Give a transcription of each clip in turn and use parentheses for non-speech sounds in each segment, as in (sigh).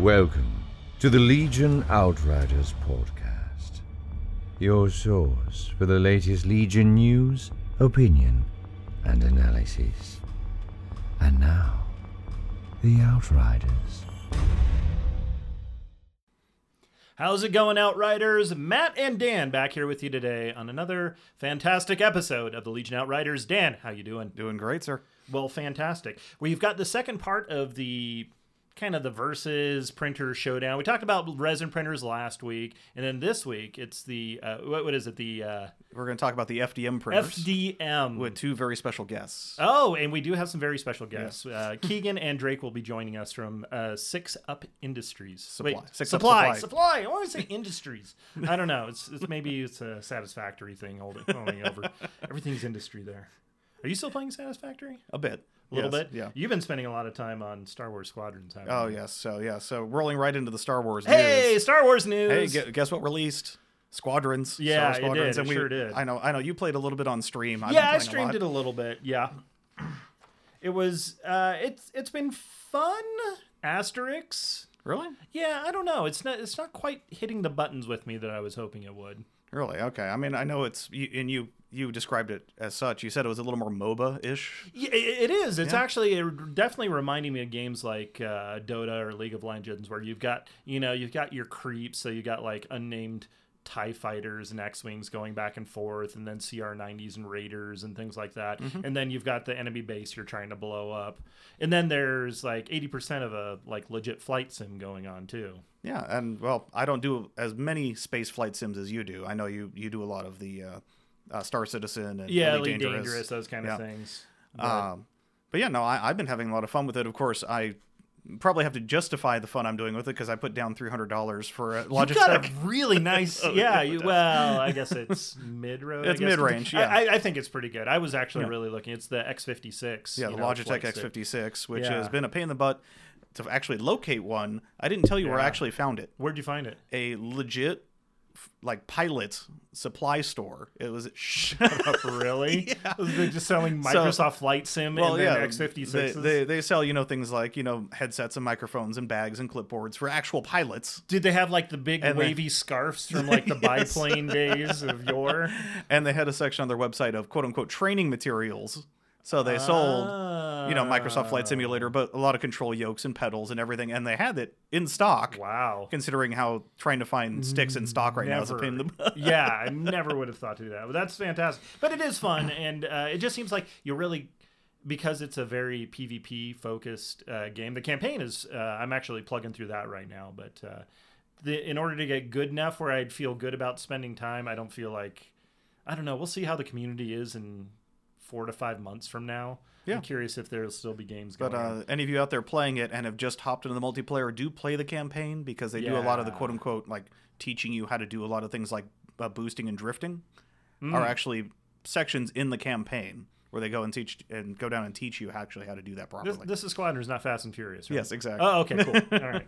Welcome to the Legion Outriders podcast, your source for the latest Legion news, opinion, and analysis. And now, the Outriders. How's it going, Outriders? Matt and Dan back here with you today on another fantastic episode of the Legion Outriders. Dan, how you doing? Doing great, sir. Well, fantastic. We've got the second part of the kind of the versus printer showdown. We talked about resin printers last week, and then this week it's the uh, what, what is it? The uh, We're going to talk about the FDM printers FDM. with two very special guests. Oh, and we do have some very special guests. Uh, (laughs) Keegan and Drake will be joining us from uh, Six Up Industries. Supply. Wait, Six Up supply, Supply. supply. I want to say industries. I don't know. It's, it's maybe it's a satisfactory thing holding, holding over. (laughs) Everything's industry there. Are you still playing Satisfactory? A bit. A little Yes, bit. Yeah. You've been spending a lot of time on Star Wars Squadrons. haven't Oh, you? yes. So, yeah. So, rolling right into the Star Wars Hey, news. Star Wars news. Hey, gu- guess what released? Squadrons. Yeah, Star it Squadrons. did, And it we, sure did. I know. I know. You played a little bit on stream. I've yeah, I playing a streamed it a little bit. Yeah, it was. Uh, it's it's been fun. Asterix. Really? Yeah, I don't know. It's not. It's not quite hitting the buttons with me that I was hoping it would. Really? Okay. I mean, I know it's you, and you you described it as such. You said it was a little more MOBA ish. Yeah, it is. It's actually it definitely reminding me of games like uh, Dota or League of Legends, where you've got you know you've got your creeps, so you got like unnamed Tie fighters and X wings going back and forth, and then CR nineties and Raiders and things like that, and then you've got the enemy base you're trying to blow up, and then there's like eighty percent of a like legit flight sim going on too. Yeah, and well, I don't do as many space flight sims as you do. I know you you do a lot of the uh, uh, Star Citizen and Yeah, Elite Elite dangerous, those kind of Yeah. things. But- Um, but yeah, no, I, I've been having a lot of fun with it. Of course, I probably have to justify the fun I'm doing with it because I put down three hundred dollars for a You got a Logitech. really (laughs) nice, yeah. You, well, I guess it's (laughs) mid range. It's mid-range, yeah. I, I think it's pretty good. I was actually Yeah. really looking. It's the X56. yeah, the know, Logitech. X56, which Yeah. has been a pain in the butt to actually locate one. I didn't tell you where I actually found it. Where'd you find it? A legit like pilot supply store. It was (laughs) Shut (laughs) up, really? They're just selling Microsoft Flight Sim and then X56s. They, they they sell you know things like you know headsets and microphones and bags and clipboards for actual pilots. Did they have like the big And they- wavy scarves from (laughs) like the Yes. biplane days of yore? and they had a section on their website of quote unquote training materials. So they sold, you know, Microsoft Flight Simulator, but a lot of control yokes and pedals and everything, and they had it in stock. Wow. Considering how trying to find sticks in stock right now is a pain in the butt. yeah, (laughs) I never would have thought to do that. But that's fantastic. But it is fun, and uh, it just seems like you really, because it's a very PvP focused uh, game. The campaign is. Uh, I'm actually plugging through that right now, but uh, the, in order to get good enough where I'd feel good about spending time, I don't feel like. I don't know. We'll see how the community is in four to five months from now. Yeah. I'm curious if there'll still be games going. But uh, any of you out there playing it and have just hopped into the multiplayer, do play the campaign because they do a lot of the quote unquote like teaching you how to do a lot of things like uh, boosting and drifting Mm. are actually sections in the campaign where they go and teach and go down and teach you actually how to do that properly. This, this is Squadrons, not Fast and Furious. Right? yes, exactly. Oh, okay, cool. (laughs) All right.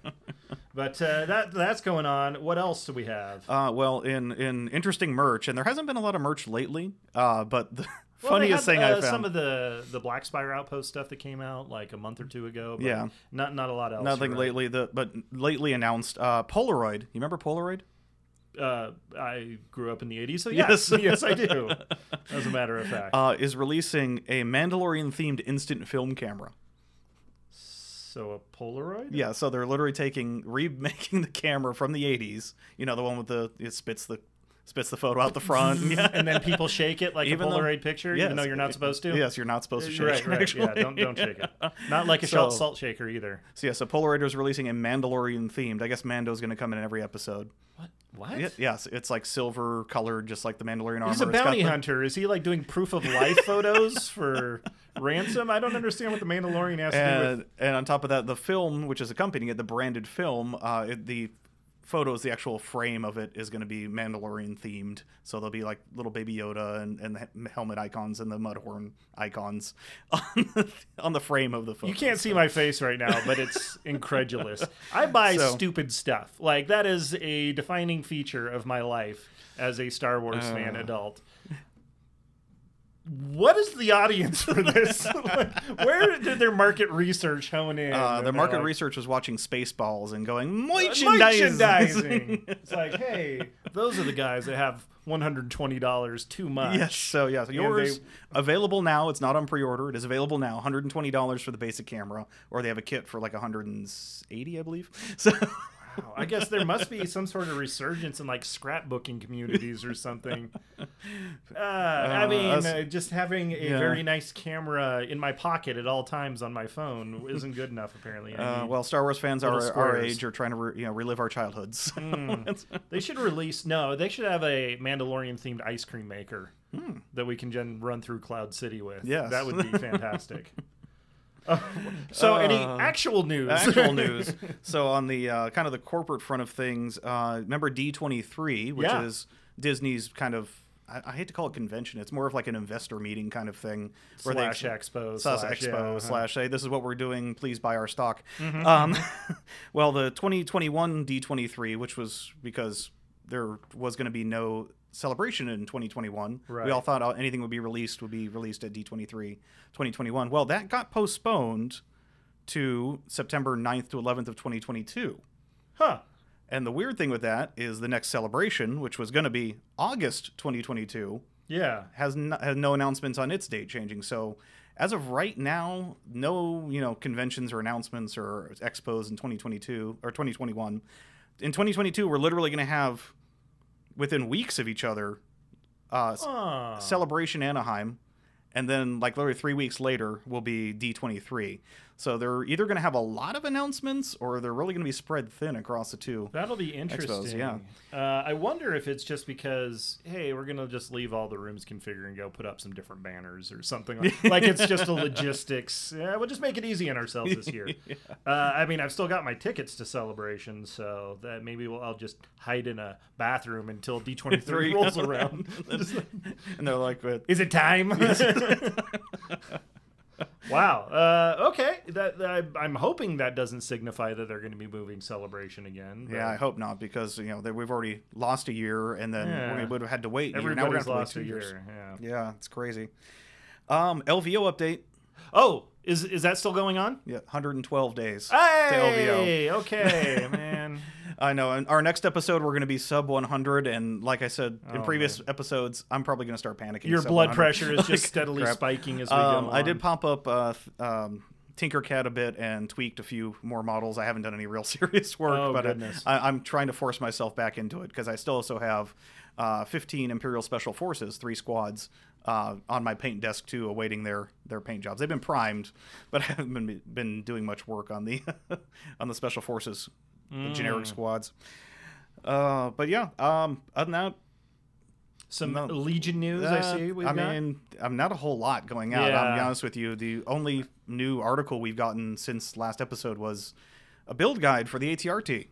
But uh, that that's going on. What else do we have? Uh, well, in in interesting merch, and there hasn't been a lot of merch lately. Uh, but the Well, funniest had, thing uh, I found, some of the the Black Spire Outpost stuff that came out like a month or two ago. But Yeah. not not a lot else. nothing right. lately. The but lately announced uh, Polaroid. You remember Polaroid? Uh, I grew up in the '80s, so Yes. yes, (laughs) yes, I do. (laughs) As a matter of fact. Uh, is releasing a Mandalorian themed instant film camera. so a Polaroid. Yeah, so they're literally taking remaking (laughs) the camera from the '80s. You know, the one with the it spits the spits the photo out the front. yeah, And then people shake it like Even a though- Polaroid picture, even though you're not supposed to. Yes, you're not supposed to shake. Right, right. actually. Yeah, don't don't shake it. Not like a (laughs) So- salt shaker either. So yeah, so Polaroid is releasing a Mandalorian themed. I guess Mando's going to come in every episode. What? What? Yeah, yes, it's like silver colored, just like the Mandalorian armor. He's a got bounty hunter. Is he like doing proof of life (laughs) photos for ransom? I don't understand what the Mandalorian has to do with. and and on top of that, the film, which is accompanying it, the branded film, uh, it, the photos, the actual frame of it is going to be Mandalorian themed. So there'll be like little baby Yoda and, and the helmet icons and the Mudhorn icons (laughs) on the, on the frame of the photo. You can't see my face right now, but it's (laughs) incredulous. I buy So- stupid stuff. Like that is a defining feature of my life as a Star Wars fan Uh. adult. What is the audience for this? (laughs) Like, where did their market research hone in? Uh, their market like, research was watching Spaceballs and going merchandising. merchandising. (laughs) it's like, hey, those are the guys that have one hundred twenty dollars too much. Yes. So yeah, so yours they- available now. It's not on pre-order. It is available now. One hundred and twenty dollars for the basic camera, or they have a kit for like one hundred and eighty, I believe. (laughs) So Wow, I guess there must be some sort of resurgence in like scrapbooking communities or something. Uh, I mean, uh, just having a yeah. very nice camera in my pocket at all times on my phone isn't good enough. Apparently, I uh, need- well, Star Wars fans our. Hmm. age are trying to re, you know relive our childhoods. (laughs) they should release. No, they should have a Mandalorian themed ice cream maker that we can then run through Cloud City with. Yes. that would be fantastic. (laughs) Uh, (laughs) so, any Uh, actual news? Actual (laughs) news. So on the uh, kind of the corporate front of things, uh, remember D23, which Yeah. is Disney's kind of I, I hate to call it convention. It's more of like an investor meeting kind of thing, slash they expo slash slash, expo yeah, uh-huh. slash hey this is what we're doing please buy our stock Mm-hmm. um, (laughs) well the 2021 d23 which was because there was going to be no celebration in 2021 Right. we all thought uh, anything would be released would be released at d23 2021 well that got postponed to september 9th to 11th of 2022 Huh. and the weird thing with that is the next celebration which was going to be august 2022 Yeah. has no, has no announcements on its date changing. So as of right now, no you know conventions or announcements or expos in 2022 or 2021. In 2022, we're literally going to have within weeks of each other uh, celebration Anaheim, and then like literally three weeks later will be D23. So they're either going to have a lot of announcements or they're really going to be spread thin across the two. That'll be interesting. yeah. Uh, I wonder if it's just because, hey, we're gonna just leave all the rooms configured and go put up some different banners or something. Like, (laughs) like it's just a logistics. Yeah, we'll just make it easy on ourselves this year. (laughs) uh, I mean, I've still got my tickets to Celebration, so that maybe we'll, I'll just hide in a bathroom until D twenty three (laughs) rolls around. and they're like, Is it time? (laughs) wow. Uh, okay. That, that I'm hoping that doesn't signify that they're going to be moving celebration again. Yeah, I hope not because you know that we've already lost a year, and then Yeah. we would have had to wait. Year. Now we're wait two year. years. Yeah. Yeah, it's crazy. Um, LVO update. Oh, is is that still going on? Yeah, 112 days Hey, to LVO. okay, (laughs) man. I know. And our next episode, we're going to be sub 100, and like I said in Oh, previous episodes, I'm probably going to start panicking. Your blood pressure is (laughs) Like, just steadily crap. spiking as we Um, go. I did on. pop up uh, um, Tinkercad a bit and tweaked a few more models. I haven't done any real (laughs) serious work, Oh, but uh, goodness. I, I'm trying to force myself back into it because I still also have uh, 15 Imperial Special Forces, three squads. Uh, on my paint desk too, awaiting their their paint jobs. They've been primed, but (laughs) I haven't been been doing much work on the (laughs) on the special forces, the Mm. generic squads. Uh, but yeah, um, other than that, Some no. Legion news. I uh, see. We've I got. mean, I'm not a whole lot going out. I'll be honest with you. The only new article we've gotten since last episode was a build guide for the ATRT.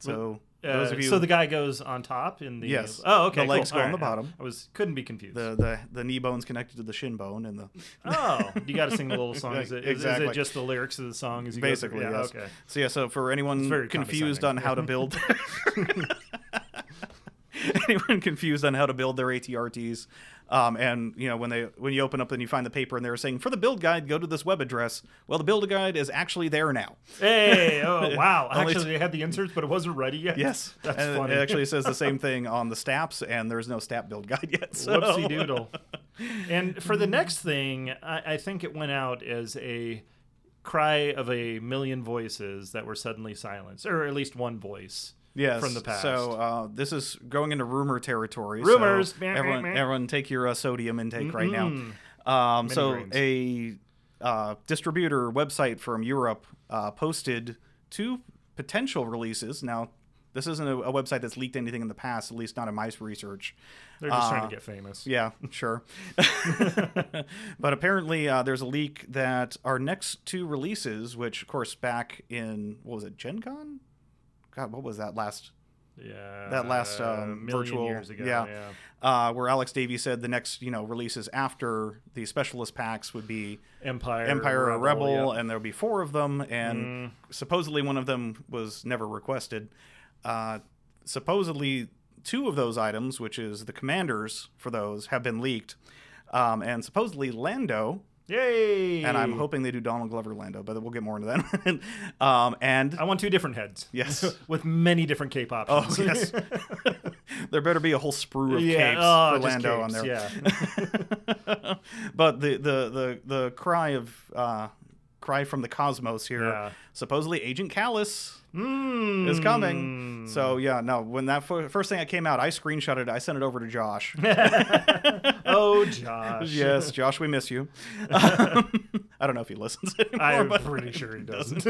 So Uh, you, so the guy goes on top in the Yes. Oh, okay. The legs cool. go on the bottom. I was couldn't be confused. the, the the knee bone's connected to the shin bone, and the (laughs) oh, you got to sing the little song. Is it, is- is Exactly. it just the lyrics of the song you basically? Yeah, yes. Okay. So yeah, so for anyone confused on how to build. (laughs) (laughs) (laughs) anyone confused on how to build their ATRTs, um, and you know when they when you open up and you find the paper and they're saying for the build guide go to this web address. Well, the build guide is actually there now. Hey, oh (laughs) wow! Actually, they had the inserts, but it wasn't ready yet. Yes, (laughs) that's and funny. It actually says the same thing on the staps, and there's no stap build guide yet. So. Whoopsie doodle. and for the next thing, I, I think it went out as a cry of a million voices that were suddenly silenced, or at least one voice. Yes, from the past. So uh, this is going into rumor territory. so Rumors. everyone, everyone, take your uh, sodium intake right now. Um, so grains. a uh, distributor website from Europe uh, posted two potential releases. Now, this isn't a, a website that's leaked anything in the past, at least not in my research. They're just trying Uh, to get famous. Yeah, sure. (laughs) (laughs) but apparently, uh, there's a leak that our next two releases, which of course back in what was it, Gen Con? God, what was that last? Yeah. That last, um, virtual- years ago. yeah. yeah. Uh, where Alex Davy said the next, you know, releases after the specialist packs would be Empire, Empire or Rebel, yep. and there'll be four of them, and Mm. supposedly one of them was never requested. Uh, supposedly, two of those items, which is the commanders for those, have been leaked. um, and supposedly Lando. Yay! And I'm hoping they do Donald Glover Lando, but we'll get more into that. (laughs) um, and I want two different heads. Yes. (laughs) with many different cape options. oh yes, (laughs) there better be a whole sprue of yeah. capes oh, for Lando on there. Yeah. but the the the the cry of uh, cry from the cosmos here. Yeah. Supposedly, Agent Kallus Mm. is coming. So yeah, no. When that f- first thing that came out, I screenshotted. it. I sent it over to Josh. (laughs) oh, Josh. yes, Josh, we miss you. (laughs) (laughs) I don't know if he listens anymore. I'm pretty sure he doesn't.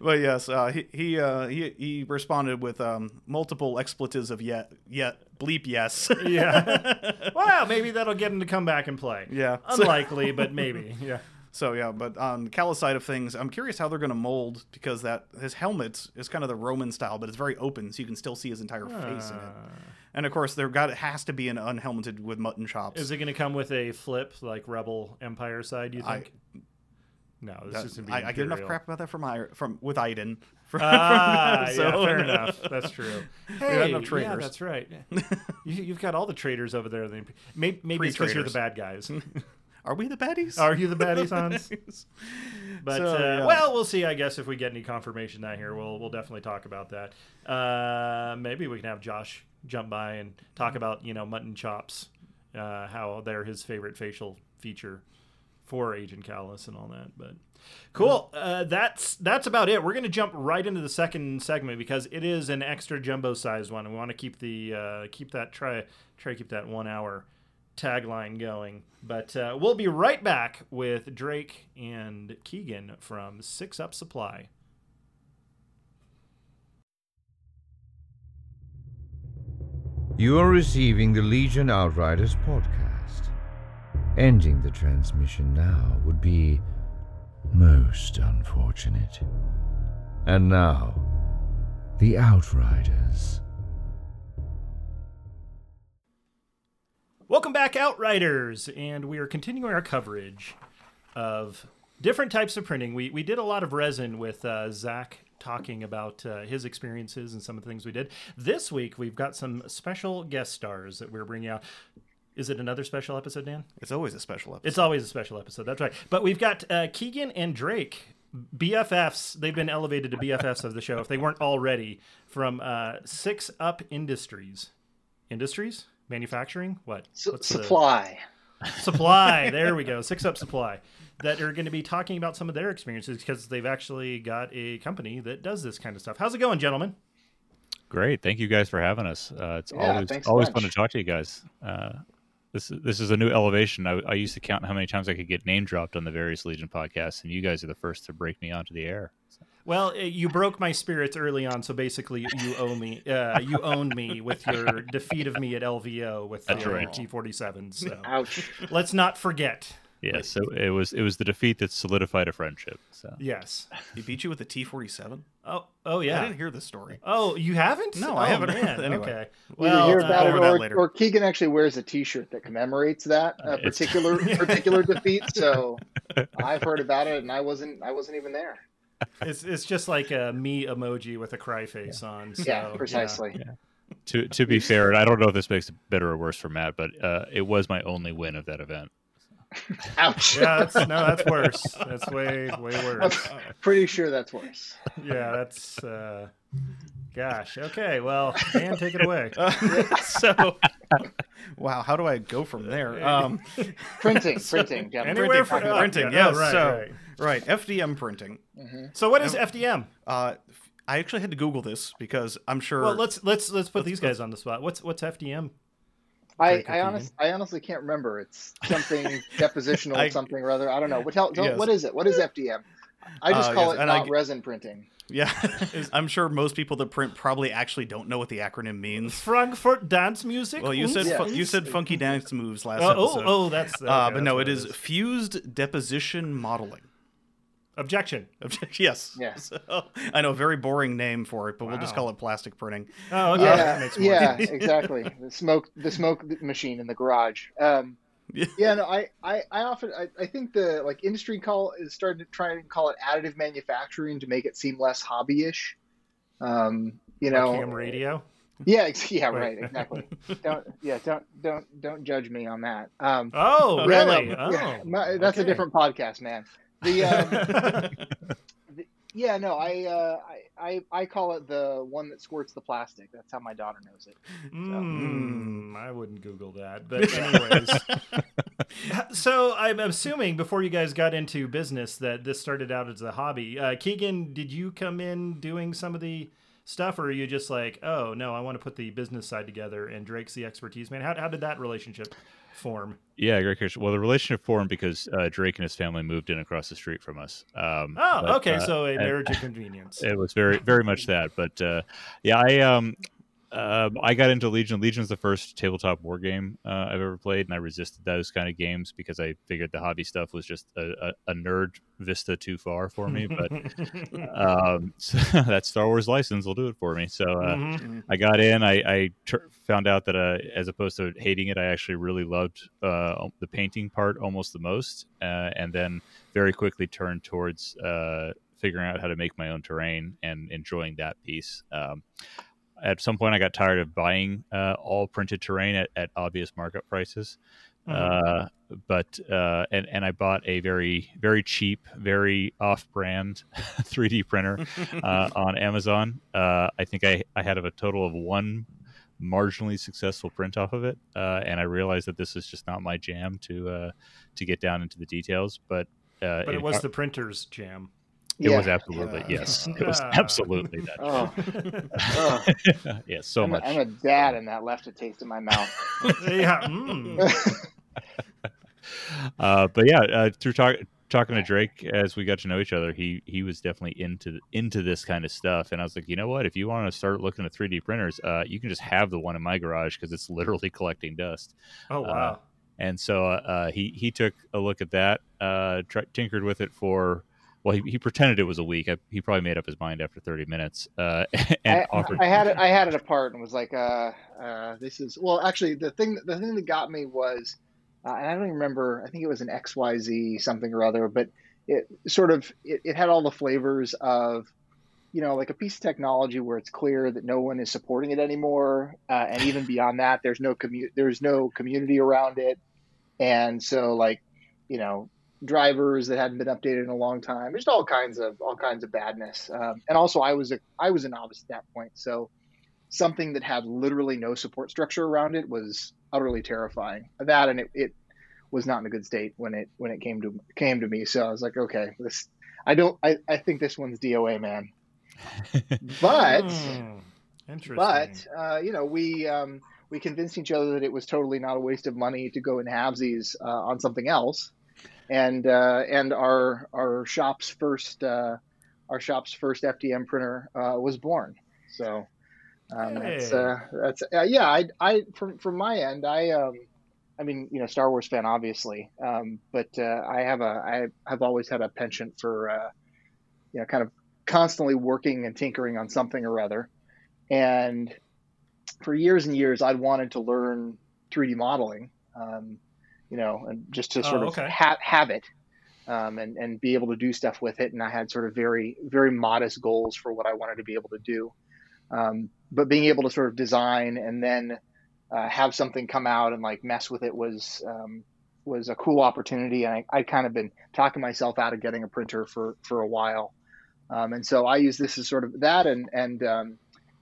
but yes, uh, he he, uh, he he responded with um, multiple expletives of yet yet bleep yes. yeah. Well, maybe that'll get him to come back and play. Yeah. Unlikely, but maybe. Yeah. So yeah, but on the Kallus side of things, I'm curious how they're going to mold because that his helmet is kind of the Roman style, but it's very open, so you can still see his entire face in it. Uh, And of course, there got it has to be an unhelmeted with mutton chops. Is it going to come with a flip like Rebel Empire side? You I- think? no, this That- is going to be. I, I get enough crap about that from I, from with Iden. From, (laughs) Ah, (laughs) from- yeah, so- fair (laughs) enough. That's true. Hey, yeah, that's right. you, you've got all the traitors over there. Maybe, maybe it's because you're the bad guys. Are we the baddies? Are you the baddies, (laughs) Hans? But So, uh, yeah. well, we'll see. I guess if we get any confirmation that here, we'll we'll definitely talk about that. Uh, maybe we can have Josh jump by and talk about you know mutton chops, uh, how they're his favorite facial feature for Agent Kallus and all that. But cool. Uh, that's that's about it. We're gonna jump right into the second segment because it is an extra jumbo sized one. We want to keep the uh, keep that try try to keep that one hour tagline going. But uh, we'll be right back with Drake and Keegan from Six Up Supply. You are receiving the Legion Outriders podcast. Ending the transmission now would be most unfortunate. And now, the Outriders. Welcome back, Outriders, and we are continuing our coverage of different types of printing. We we did a lot of resin with uh, Zach talking about uh, his experiences and some of the things we did. This week we've got some special guest stars that we're bringing out. Is it another special episode, Dan? It's always a special episode. It's always a special episode. That's right. But we've got uh, Keegan and Drake, BFFs. They've been elevated to BFFs of the show if they weren't already from uh, Six Up Industries. Industries? Manufacturing? What? Su- What's the- supply. Supply. (laughs) There we go. Six Up Supply. That are going to be talking about some of their experiences because they've actually got a company that does this kind of stuff. How's it going, gentlemen? Great, thank you guys for having us. Uh, it's Yeah, always thanks a always fun to talk to you guys. Uh, this is this is a new elevation. I, I used to count how many times I could get name dropped on the various Legion podcasts, and you guys are the first to break me onto the air. Well, uh, you broke my spirits early on, so basically you owe me. Uh, you owned me with your defeat of me at LVO with That's the right. T47. So Ouch. (laughs) let's not forget. Yeah, so it was it was the defeat that solidified a friendship. So Yes. he beat you with the T47. Oh, oh yeah, I didn't hear this story. Oh, you haven't? No, oh, I haven't. Man. (laughs) Anyway. Okay. Either Well, hear uh, it over that or, later. or Keegan actually wears a T-shirt that commemorates that uh, particular (laughs) particular defeat. So I've heard about it, and I wasn't I wasn't even there. It's it's just like a me emoji with a cry face on. So, yeah, precisely. to to be fair, and I don't know if this makes it better or worse for Matt, but uh, it was my only win of that event. (laughs) Ouch. Yeah, that's, no, that's worse. That's way way worse. Pretty sure that's worse. Yeah, that's. Uh, gosh. Okay. Well, Dan, take it away. (laughs) so, wow, how do I go from there? Um, Printing, (laughs) printing, gentlemen. Anywhere printing, for printing, oh, printing, yeah, yes. oh, right, so, right. Right, FDM printing. So what is FDM? Uh, I actually had to Google this because I'm sure. Well, let's let's let's put Let's- these guys on the spot. What's what's FDM? I, I honest I honestly can't remember. It's something (laughs) depositional, I- something or other. I don't know. But tell, tell Yes. what is it? What is FDM? I just Uh, call yes, it and I not g- resin printing. yeah, (laughs) (laughs) I'm sure most people that print probably actually don't know what the acronym means. Frankfurt dance music. Well, you said Yeah. fu- you said funky dance moves last Oh, oh, episode. oh, that's. Okay, uh, but that's no, what it is fused deposition modeling. Objection. (laughs) yes. Yeah. So, I know, a very boring name for it, but we'll just call it plastic printing. Oh, okay. yeah, makes yeah, exactly. (laughs) The smoke, the smoke machine in the garage. Um, Yeah. yeah, no, I, I, I often, I, I think the like industry call is starting to try and call it additive manufacturing to make it seem less hobbyish. Um, you know, Like ham radio. Yeah, ex- yeah, right, exactly. (laughs) don't yeah, don't don't don't judge me on that. Um, Oh, yeah, really? Oh, yeah, my- that's a different podcast, man. The (laughs) um, yeah, no, I, uh, I I I call it the one that squirts the plastic. That's how my daughter knows it. Mm, I wouldn't Google that. But (laughs) anyways, (laughs) so I'm assuming before you guys got into business that this started out as a hobby. Uh, Keegan, did you come in doing some of the stuff, or are you just like, oh no, I want to put the business side together, and Drake's the expertise man? How how did that relationship form? Yeah, great question. Well, the relationship formed because uh, Drake and his family moved in across the street from us. Um, Oh, but, okay, uh, so a marriage of (laughs) convenience. It was very, very much that. But uh, yeah, I um, uh, I got into Legion. Legion's the first tabletop war game uh, I've ever played, and I resisted those kind of games because I figured the hobby stuff was just a, a, a nerd vista too far for me. But (laughs) um, (laughs) so that Star Wars license will do it for me. So uh, Mhm. I got in. I, I tur found out that uh, as opposed to hating it, I actually really loved uh, the painting part almost the most, uh, and then very quickly turned towards uh, figuring out how to make my own terrain and enjoying that piece. Um, at some point, I got tired of buying uh, all printed terrain at, at obvious markup prices. Mhm. Uh, but uh, and and I bought a very very cheap, very off-brand (laughs) 3D printer (laughs) uh, on Amazon. Uh, I think I, I had a total of one marginally successful print off of it, uh, and I realized that this is just not my jam to uh, to get down into the details. But uh, but it was the printer's jam. It was absolutely Uh, yes, (laughs) it was absolutely that. Oh, (laughs) oh. yes, so I'm, much. A, I'm a dad, and that left a taste in my mouth. (laughs) yeah. mm. uh, but yeah, uh, through talk, talking to Drake as we got to know each other, he he was definitely into into this kind of stuff, and I was like, you know what? If you want to start looking at 3D printers, uh, you can just have the one in my garage because it's literally collecting dust. Oh wow. And so uh, he he took a look at that, uh, tr- tinkered with it for. Well, he, he pretended it was a week. I, he probably made up his mind after 30 minutes, uh, (laughs) and I, offered. I had it. I had it apart and was like, uh, uh, "This is well." Actually, the thing the thing that got me was, uh, and I don't even remember. I think it was an X Y Z something or other, but it sort of it, it had all the flavors of, you know, like a piece of technology where it's clear that no one is supporting it anymore, uh, and even beyond that, there's no commu- there's no community around it, and so like, you know, drivers that hadn't been updated in a long time. Just all kinds of all kinds of badness. Um, and also, I was a I was a novice at that point, so something that had literally no support structure around it was utterly terrifying. That and it, it was not in a good state when it when it came to came to me. So I was like, okay, this I don't I, I think this one's DOA man. (laughs) But Hmm. Interesting. but uh, you know we um, we convinced each other that it was totally not a waste of money to go in halvesies uh, on something else, and uh, and our our shop's first uh, our shop's first FDM printer uh, was born. So um, that's Hey. uh, that's uh, yeah. I I from from my end I um I mean you know Star Wars fan obviously, um, but uh, I have a I have always had a penchant for uh, you know kind of constantly working and tinkering on something or other and for years and years i'd wanted to learn 3d modeling um, you know and just to sort Oh, of ha- have it um, and, and be able to do stuff with it. And i had sort of very very modest goals for what i wanted to be able to do. Um, but being able to sort of design and then uh, have something come out and like mess with it was um, was a cool opportunity. And I, i'd kind of been talking myself out of getting a printer for for a while. Um, and so I use this as sort of that, and and um,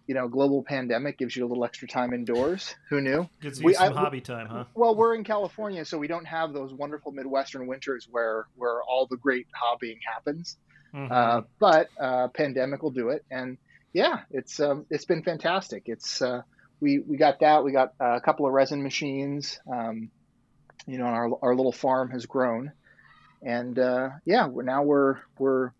you know, global pandemic gives you a little extra time indoors. Who knew? Gives you we- some I- hobby time, huh? Well, we're in California, so we don't have those wonderful Midwestern winters where where all the great hobbying happens. Mhm. Uh, but uh, pandemic will do it, and yeah, it's um, it's been fantastic. It's uh, we we got that. We got a couple of resin machines. Um, you know, our our little farm has grown, and uh, yeah, we're now we're we're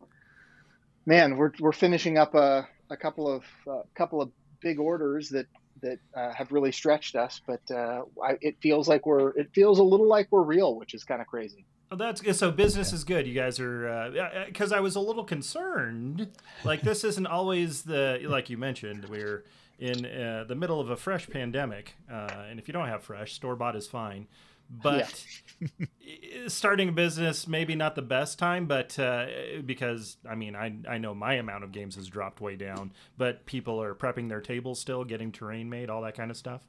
man, we're we're finishing up a a couple of uh, couple of big orders that that uh, have really stretched us, but uh, I, it feels like we're it feels a little like we're real, which is kind of crazy. Oh, that's good. So business is good. You guys are because I was a little concerned. Like this isn't always the like you mentioned. We're in uh, the middle of a fresh pandemic, uh, and if you don't have fresh, store bought is fine. But (laughs) starting a business maybe not the best time, but uh, because I mean I I know my amount of games has dropped way down, but people are prepping their tables still, getting terrain made, all that kind of stuff.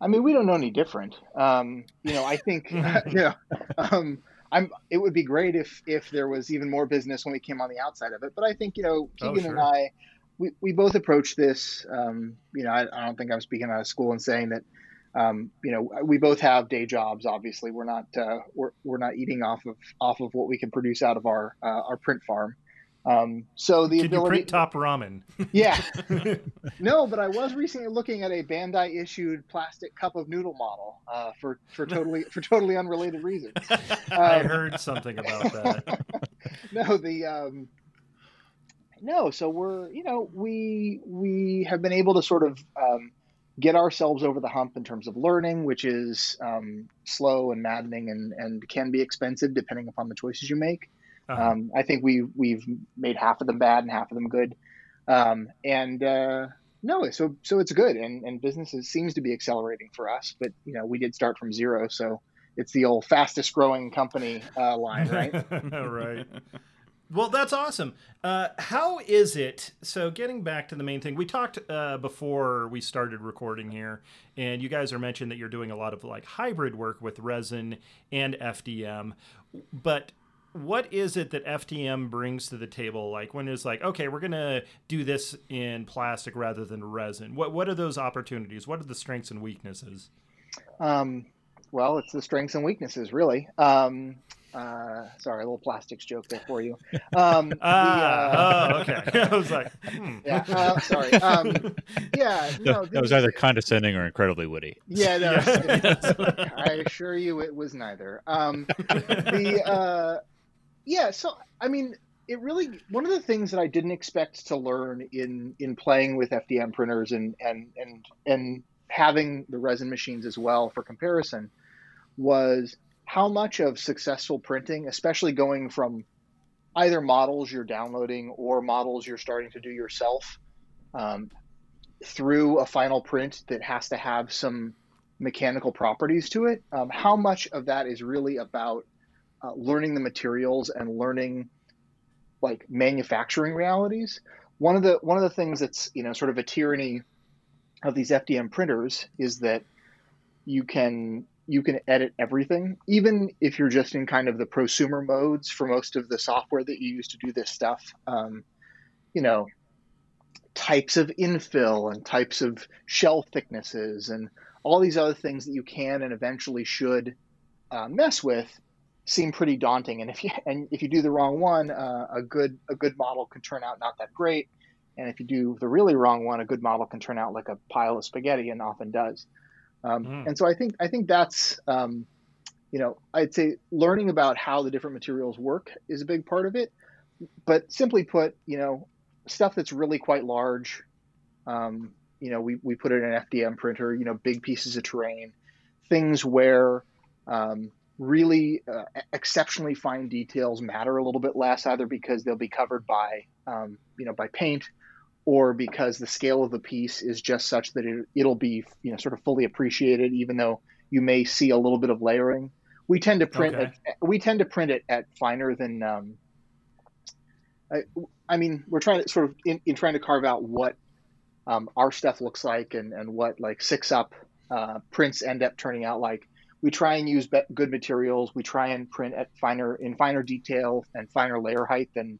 I mean, we don't know any different. Um, you know, I think (laughs) (laughs) you know, um, I'm. It would be great if if there was even more business when we came on the outside of it. But I think you know, Oh, Keegan sure. and I, we, we both approach this. Um, you know, I, I don't think I'm speaking out of school and saying that. Um, you know, we both have day jobs. Obviously, we're not uh, we're we're not eating off of off of what we can produce out of our uh, our print farm. Um, so the you ability, print top ramen? (laughs) yeah, (laughs) no, but I was recently looking at a Bandai issued plastic cup of noodle model uh, for for totally for totally unrelated reasons. (laughs) I Um, heard something about that. no, the um, no. So we're you know we we have been able to sort of um, get ourselves over the hump in terms of learning, which is um, slow and maddening and and can be expensive depending upon the choices you make. Uh-huh. Um, I think we we've made half of them bad and half of them good, um, and uh, no, so so it's good, and and business is, seems to be accelerating for us. But you know, we did start from zero, so it's the old fastest growing company uh, line, right? (laughs) right. Well, that's awesome. Uh, how is it? So, getting back to the main thing, we talked uh, before we started recording here, and you guys are mentioning that you're doing a lot of like hybrid work with resin and FDM. But what is it that FDM brings to the table? Like when it's like, okay, we're gonna do this in plastic rather than resin. What what are those opportunities? What are the strengths and weaknesses? Um, well, it's the strengths and weaknesses, really. Um, uh, sorry, a little plastics joke there for you. Um, the, uh, Ah, oh, okay. (laughs) I was like, hmm. yeah, uh, sorry. Um, yeah, no, that was either condescending or incredibly witty. Yeah, no, (laughs) Yeah. I assure you it was neither. Um, (laughs) the uh, yeah, so I mean, it really one of the things that I didn't expect to learn in in playing with FDM printers and and and and having the resin machines as well for comparison was how much of successful printing, especially going from either models you're downloading or models you're starting to do yourself, um, through a final print that has to have some mechanical properties to it. Um, how much of that is really about uh, learning the materials and learning like manufacturing realities? One of the one of the things that's you know sort of a tyranny of these FDM printers is that you can you can edit everything, even if you're just in kind of the prosumer modes for most of the software that you use to do this stuff. Um, you know, types of infill and types of shell thicknesses and all these other things that you can and eventually should uh, mess with seem pretty daunting. And if you and if you do the wrong one, uh, a good a good model can turn out not that great. And if you do the really wrong one, a good model can turn out like a pile of spaghetti, and often does. Um, Mm. And so I think I think that's um, you know I'd say learning about how the different materials work is a big part of it. But simply put, you know, stuff that's really quite large. Um, you know, we, we put it in an FDM printer. You know, big pieces of terrain, things where um, really uh, exceptionally fine details matter a little bit less, either because they'll be covered by um, you know by paint, or because the scale of the piece is just such that it, it'll be you know sort of fully appreciated, even though you may see a little bit of layering. We tend to print Okay. at, we tend to print it at finer than um, I, I mean we're trying to sort of in, in trying to carve out what um, our stuff looks like and, and what like six up uh, prints end up turning out like. We try and use be- good materials. We try and print at finer in finer detail and finer layer height than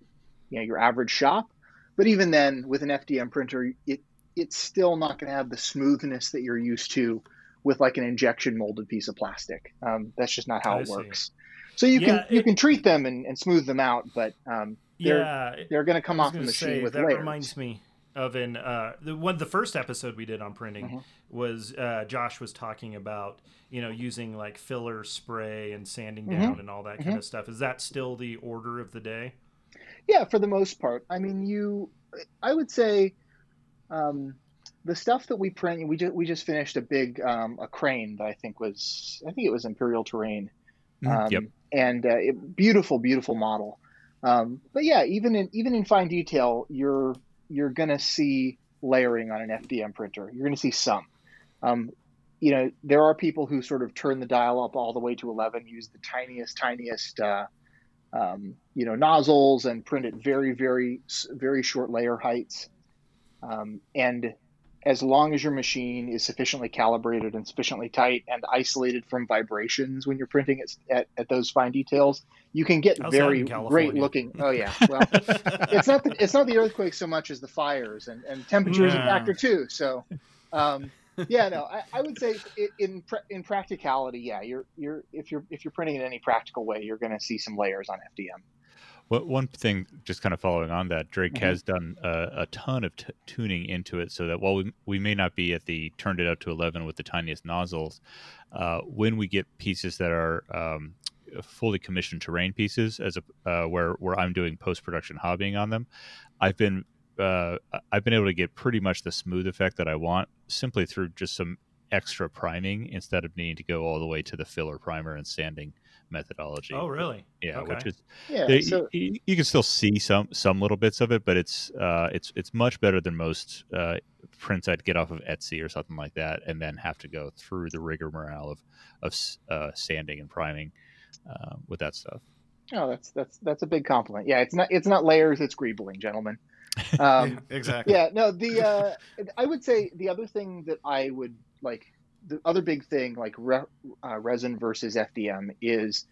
you know your average shop. But even then, with an FDM printer, it it's still not going to have the smoothness that you're used to with like an injection molded piece of plastic. Um, that's just not how I it see. works. So you Yeah, can you can treat them and, and smooth them out, but um, they're yeah, they're going to come off the machine say, with that layers. reminds me of an uh, the one the first episode we did on printing Mhm. was uh, Josh was talking about you know using like filler spray and sanding Mhm. down and all that kind of stuff. Is that still the order of the day? Yeah, for the most part. I mean, you, I would say, um, the stuff that we print, we just we just finished a big um, a crane that I think was I think it was Imperial Terrain, Mm, um, yep. and uh, it, beautiful, beautiful model. Um, but yeah, even in even in fine detail, you're you're gonna see layering on an FDM printer. You're gonna see some. Um, you know, there are people who sort of turn the dial up all the way to 11, use the tiniest, tiniest, uh, um, you know, nozzles and print at very, very, very short layer heights. Um, and as long as your machine is sufficiently calibrated and sufficiently tight and isolated from vibrations when you're printing at, at, at those fine details, you can get How's very great looking. Oh yeah, well, (laughs) it's not the, it's not the earthquakes so much as the fires and, and temperature is a Yeah. factor too. So, um, yeah, no, I, I would say in in practicality, yeah, you're you're if you're if you're printing in any practical way, you're going to see some layers on FDM. Well, one thing, just kind of following on that, Drake Mhm. has done a, a ton of t- tuning into it, so that while we, we may not be at the turned it up to eleven with the tiniest nozzles, uh, when we get pieces that are um, fully commissioned terrain pieces, as a uh, where where I'm doing post production hobbying on them, I've been uh, I've been able to get pretty much the smooth effect that I want simply through just some extra priming instead of needing to go all the way to the filler primer and sanding methodology. Oh, really? Yeah, which is Yeah, there- so you, you can still see some some little bits of it, but it's uh, it's it's much better than most uh, prints I'd get off of Etsy or something like that, and then have to go through the rigmarole of of uh, sanding and priming uh, with that stuff. oh, that's that's that's a big compliment. Yeah, it's not it's not layers, it's greebling, gentlemen. (laughs) Um, exactly. yeah no the uh i would say the other thing that i would like the other big thing like re, uh, resin versus fdm is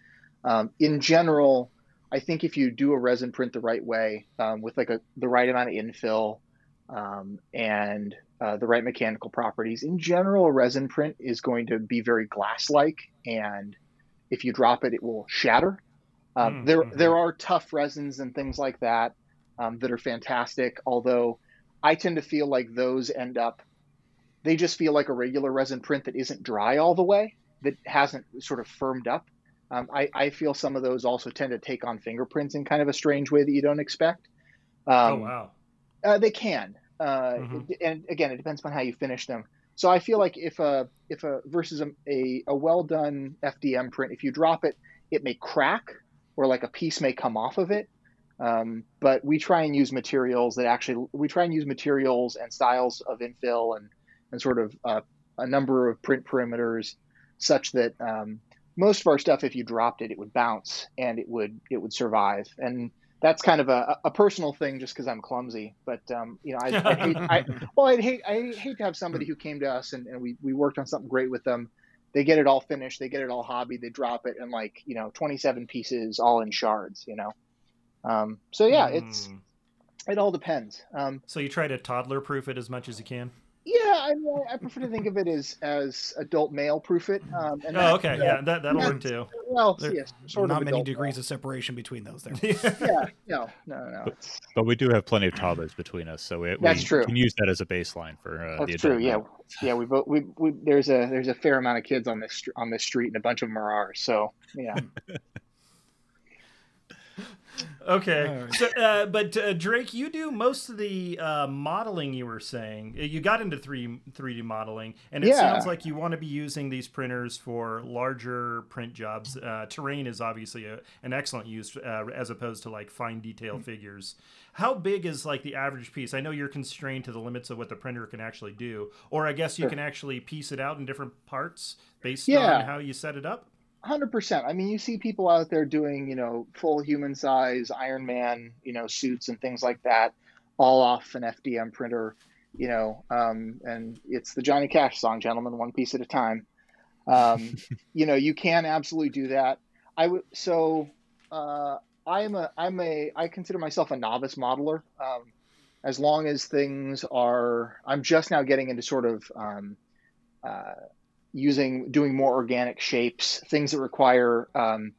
um, in general i think if you do a resin print the right way um, with like a the right amount of infill um, and uh, the right mechanical properties in general a resin print is going to be very glass like and if you drop it it will shatter um, Mm, there there are tough resins and things like that um, that are fantastic. Although I tend to feel like those end up, they just feel like a regular resin print that isn't dry all the way, that hasn't sort of firmed up. Um, I, I feel some of those also tend to take on fingerprints in kind of a strange way that you don't expect. Um, oh, wow. uh, they can, uh, Mhm. and again, it depends on how you finish them. So I feel like if a if a versus a, a, a well done FDM print, if you drop it, it may crack or like a piece may come off of it. Um, but we try and use materials that actually we try and use materials and styles of infill and and sort of uh, a number of print perimeters such that um, most of our stuff, if you dropped it, it would bounce and it would it would survive. And that's kind of a, a personal thing, just because I'm clumsy. But um, you know, I, I hate I, (laughs) well, I'd hate I hate to have somebody who came to us and, and we we worked on something great with them. They get it all finished, they get it all hobby, they drop it, and like you know, 27 pieces all in shards. You know, um, so yeah, it's Mm. it all depends. Um, So you try to toddler proof it as much as you can? yeah, I, mean, I prefer to think of it as as adult male proof it. Um, and Oh, that- okay. uh, Yeah, that, that'll work too. Well, There- yes, sort Not of many adult degrees of separation between those there. (laughs) Yeah, no, no, no. It's, But we do have plenty of toddlers between us, so we, That's we true. can use that as a baseline for uh, the That's adult true. Yeah, male. yeah. We both we, we there's a there's a fair amount of kids on this on this street, and a bunch of them are ours. So yeah, (laughs) Okay. Right. So, uh, but uh, Drake, you do most of the uh, modeling. You were saying you got into three 3D modeling, and it Yeah. sounds like you want to be using these printers for larger print jobs. Uh, terrain is obviously a, an excellent use uh, as opposed to like fine detail figures. How big is like the average piece? I know you're constrained to the limits of what the printer can actually do, or I guess you Sure. can actually piece it out in different parts based Yeah. on how you set it up. Hundred percent. I mean, you see people out there doing you know full human size Iron Man you know suits and things like that, all off an FDM printer. You know, um, and it's the Johnny Cash song, gentlemen, one piece at a time. Um, (laughs) you know, you can absolutely do that. I would so. Uh, I'm a I'm a I consider myself a novice modeler. Um, as long as things are, I'm just now getting into sort of um, uh, using doing more organic shapes, things that require um,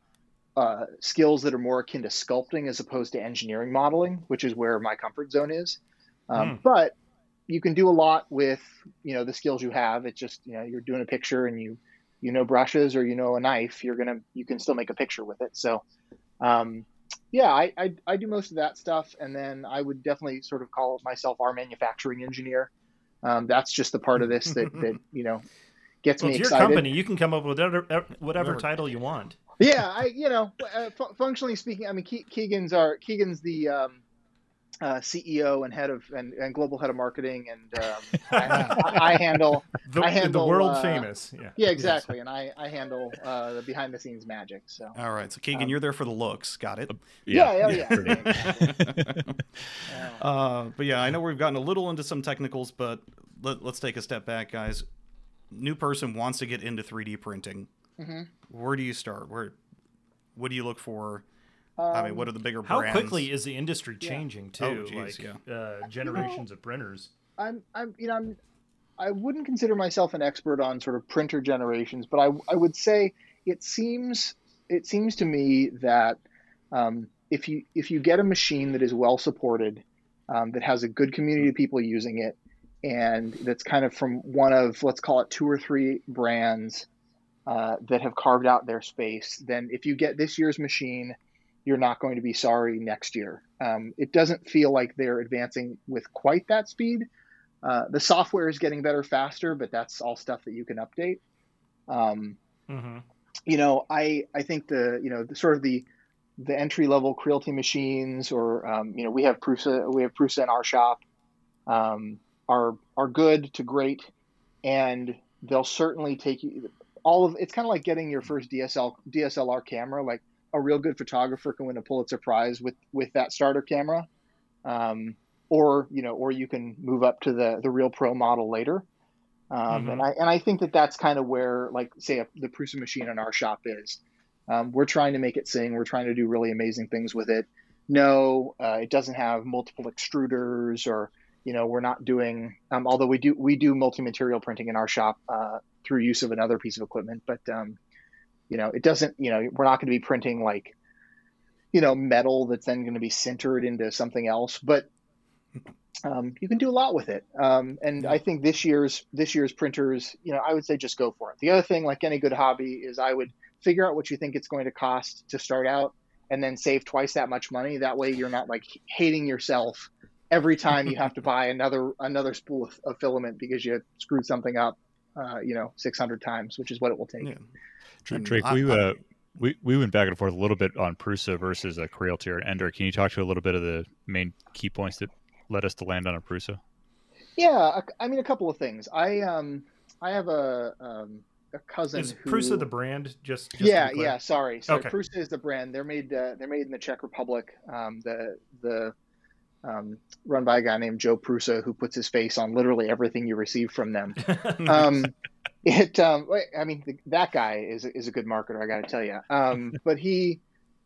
uh, skills that are more akin to sculpting as opposed to engineering modeling, which is where my comfort zone is. Um, Hmm. But you can do a lot with you know the skills you have. It's just you know you're doing a picture and you you know brushes or you know a knife, you're gonna you can still make a picture with it. So um, yeah, I, I I do most of that stuff, and then I would definitely sort of call myself our manufacturing engineer. Um, that's just the part of this that that (laughs) you know gets Well, me it's your excited. company. You can come up with whatever, whatever Whatever. title you want. yeah, I you know, uh, fu- functionally speaking, I mean, Ke- Keegan's our Keegan's the um, uh, CEO and head of and, and global head of marketing, and um, (laughs) I, I, handle (laughs) the, I handle the world uh, famous. Yeah, yeah, exactly, and I I handle uh, the behind the scenes magic. So all right, so Keegan, Um, you're there for the looks. Got it. yeah, yeah, yeah. pretty much. Yeah. (laughs) Uh, but yeah, I know we've gotten a little into some technicals, but let, let's take a step back, guys. New person wants to get into 3D printing. Mhm. Where do you start? Where, what do you look for? I mean, Um, what are the bigger How brands? quickly is the industry Yeah. changing Oh, too? geez, like uh, generations of printers. I'm, I'm, you know, I'm, I wouldn't consider myself an expert on sort of printer generations, but I, I would say it seems, it seems to me that um, if you, if you get a machine that is well supported, um, that has a good community of people using it, and that's kind of from one of, let's call it two or three brands uh, that have carved out their space, then if you get this year's machine, you're not going to be sorry next year. Um, it doesn't feel like they're advancing with quite that speed. Uh, the software is getting better faster, but that's all stuff that you can update. Um, Mm-hmm. you know, I I think the you know the, sort of the the entry level Creality machines, or um, you know, we have Prusa we have Prusa in our shop, um, are are good to great, and they'll certainly take you all of. It's kind of like getting your first DSL DSLR camera. Like a real good photographer can win a Pulitzer Prize with with that starter camera, um, or you know, or you can move up to the the real pro model later. Um, And I and I think that that's kind of where, like, say, a, the Prusa machine in our shop is. Um, we're trying to make it sing. We're trying to do really amazing things with it. No, uh, it doesn't have multiple extruders, or you know, we're not doing. Um, although we do we do multi-material printing in our shop uh, through use of another piece of equipment, but um, you know, it doesn't. You know, we're not going to be printing like, you know, metal that's then going to be sintered into something else. But um, you can do a lot with it. Um, and I think this year's this year's printers, you know, I would say just go for it. The other thing, like any good hobby, is I would figure out what you think it's going to cost to start out, and then save twice that much money. That way, you're not like hating yourself every time you (laughs) have to buy another another spool of, of filament because you screwed something up, uh, you know, 600 times, which is what it will take. Yeah. And Drake, I- we I- uh, we we went back and forth a little bit on Prusa versus a Creality or Ender. Can you talk to a little bit of the main key points that led us to land on a Prusa? Yeah, I mean a couple of things. I um I have a um, a cousin Is who Prusa the brand? Just, just yeah yeah sorry so Okay. Prusa is the brand they're made uh, they're made in the Czech Republic um, the the um, run by a guy named Joe Prusa who puts his face on literally everything you receive from them. (laughs) Um, it um, I mean th- that guy is is a good marketer I got to tell you um, (laughs) but he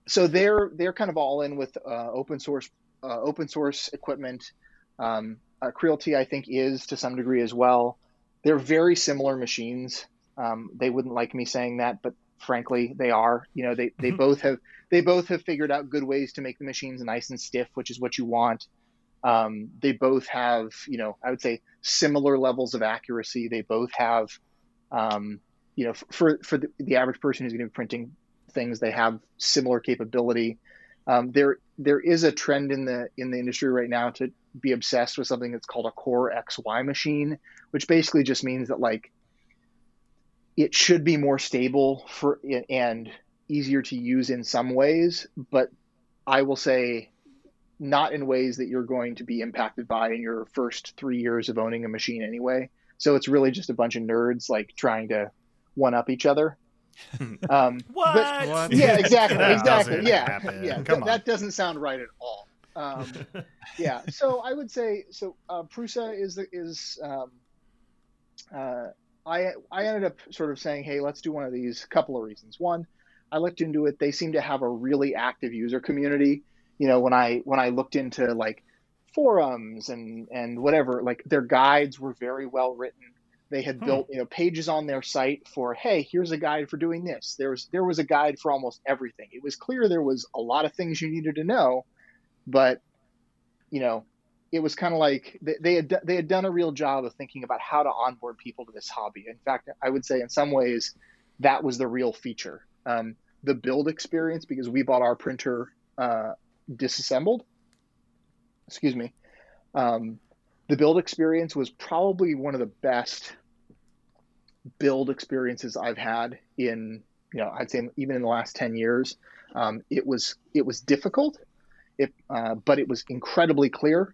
so they're they're kind of all in with uh, open source uh, open source equipment. Um, uh, Creality I think is to some degree as well. They're very similar machines. Um, they wouldn't like me saying that but frankly they are you know they, they Mhm. both have they both have figured out good ways to make the machines nice and stiff which is what you want. Um, they both have you know i would say similar levels of accuracy. They both have um, you know for for the, the average person who's going to be printing things they have similar capability. Um, there there is a trend in the in the industry right now to be obsessed with something that's called a core xy machine which basically just means that like it should be more stable for and easier to use in some ways but i will say not in ways that you're going to be impacted by in your first three years of owning a machine anyway so it's really just a bunch of nerds like trying to one up each other (laughs) um, (laughs) What? but- What? yeah exactly (laughs) That exactly doesn't yeah happen. yeah Come th- on. that doesn't sound right at all um, yeah so i would say so uh, prusa is the is um, uh, I, I ended up sort of saying hey let's do one of these couple of reasons. One i looked into it. They seem to have a really active user community. You know when i when i looked into like forums and and whatever like their guides were very well written. They had Hmm. built you know pages on their site for hey here's a guide for doing this. There was there was a guide for almost everything. It was clear there was a lot of things you needed to know but you know it was kind of like they, they had they had done a real job of thinking about how to onboard people to this hobby in fact i would say in some ways that was the real feature um, the build experience because we bought our printer uh, disassembled excuse me um, the build experience was probably one of the best build experiences I've had in you know I'd say even in the last ten years. Um, it was it was difficult, It, uh, but it was incredibly clear.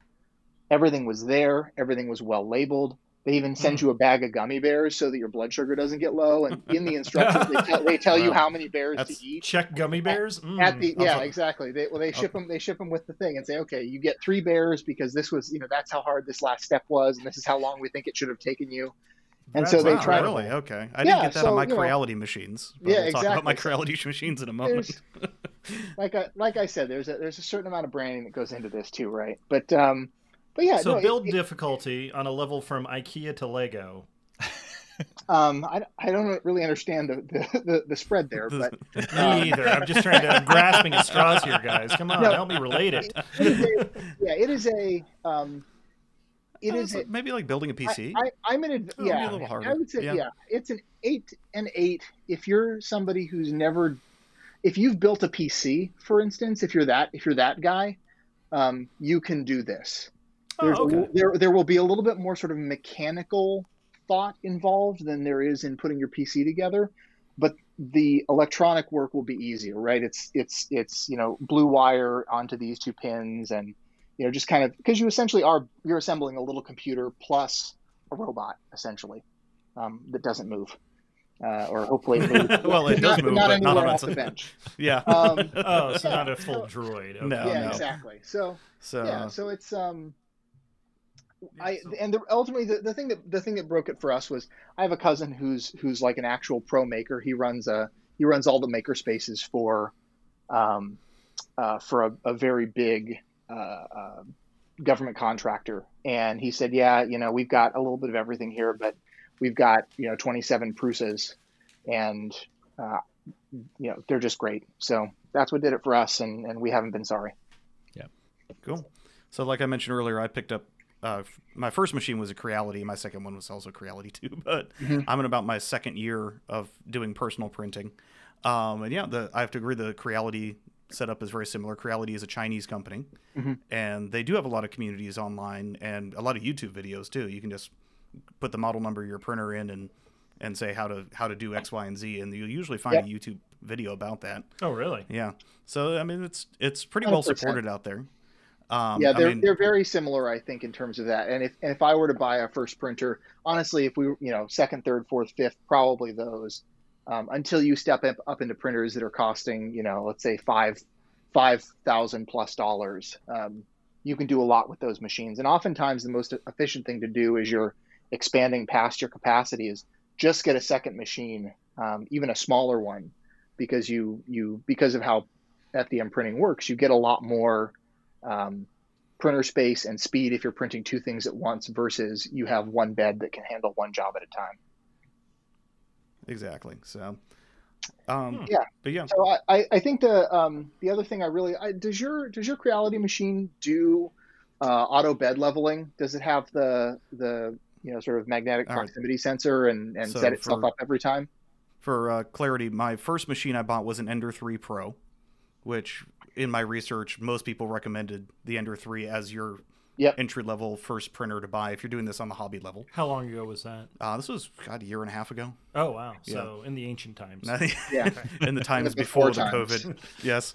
Everything was there. Everything was well labeled. They even send Hmm. you a bag of gummy bears so that your blood sugar doesn't get low. And in the instructions, they tell, they tell you how many bears That's- to eat. Check gummy bears. Mm, At the yeah, put- exactly. They well they ship Okay. them they ship them with the thing and say, okay, you get three bears because this was you know that's how hard this last step was and this is how long we think it should have taken you. And so they Wow, try to- really okay. I Yeah, didn't get that so, on my you know- machines. But Yeah, we'll talk about my exactly. Creality (laughs) machines in a moment. like I like I said, there's a there's a certain amount of branding that goes into this too, right? But um, but yeah, so no, build it- difficulty on a level from IKEA to Lego. (laughs) (laughs) um, I, I don't really understand the the, the, the spread there, (laughs) but Me either. I'm just trying to. I'm grasping at straws here, guys. Come on, No. help me relate it. it is a, yeah, it is a um, it Uh, is it's a, maybe like building a PC. I, I, I'm an adv- Oh, it'll yeah, a little harder. I would say Yeah. yeah. it's an eight and eight. If you're somebody who's never, if you've built a PC, for instance, if you're that if you're that guy, um, you can do this. There's Oh, okay. there there will be a little bit more sort of mechanical thought involved than there is in putting your PC together, but the electronic work will be easier, right? It's it's it's you know blue wire onto these two pins and you know just kind of because you essentially are you're assembling a little computer plus a robot essentially um, that doesn't move. Uh, or hopefully it. (laughs) Well, it does not, move, not but not anywhere on off the bench. (laughs) yeah. Um, (laughs) Oh, so not a full so- droid. Okay. No, yeah, no. exactly. So so yeah so it's um i so- and the, ultimately the, the thing that the thing that broke it for us was i have a cousin who's who's like an actual pro maker. He runs a he runs all the maker spaces for um uh, for a, a very big uh, uh, government contractor. And he said yeah you know we've got a little bit of everything here but we've got you know 27 prusas and uh, you know they're just great. So that's what did it for us and and we haven't been sorry. Yeah, Cool. So, like I mentioned earlier, I picked up uh, my first machine was a Creality. My second one was also Creality (laughs) too. But Mhm. I'm in about my second year of doing personal printing. Um, and yeah, the, I have to agree the Creality setup is very similar. Creality is a Chinese company, Mhm. and they do have a lot of communities online and a lot of YouTube videos too. You can just put the model number of your printer in and and say how to how to do X, Y, and Z, and you'll usually find a YouTube video about that. Oh, really? Yeah. So I mean, it's it's pretty well 100%. supported out there. Um, yeah, they're mean- they're very similar, I think, in terms of that. And if and if I were to buy a first printer, honestly, if we you know second, third, fourth, fifth, probably those. Um, until you step up, up into printers that are costing, you know, let's say five five thousand plus dollars, um, you can do a lot with those machines. And oftentimes, the most efficient thing to do is you're expanding past your capacity is just get a second machine, um, even a smaller one, because you you because of how FDM printing works, you get a lot more um, printer space and speed if you're printing two things at once versus you have one bed that can handle one job at a time. Exactly. So, um, Hmm. Yeah. but yeah, So I, I, I think the um, the other thing I really I, does your does your Creality machine do uh, auto bed leveling? Does it have the the you know sort of magnetic All right. proximity sensor and, and So set itself for- up every time? for uh, clarity, my first machine I bought was an Ender 3 Pro, which in my research, most people recommended the Ender 3 as your Yep. entry level first printer to buy if you're doing this on the hobby level. How long ago was that? Uh, this was, God, a year and a half ago. Oh, wow. So in the ancient times. (laughs) Yeah. in the times Before before, the. COVID. yes.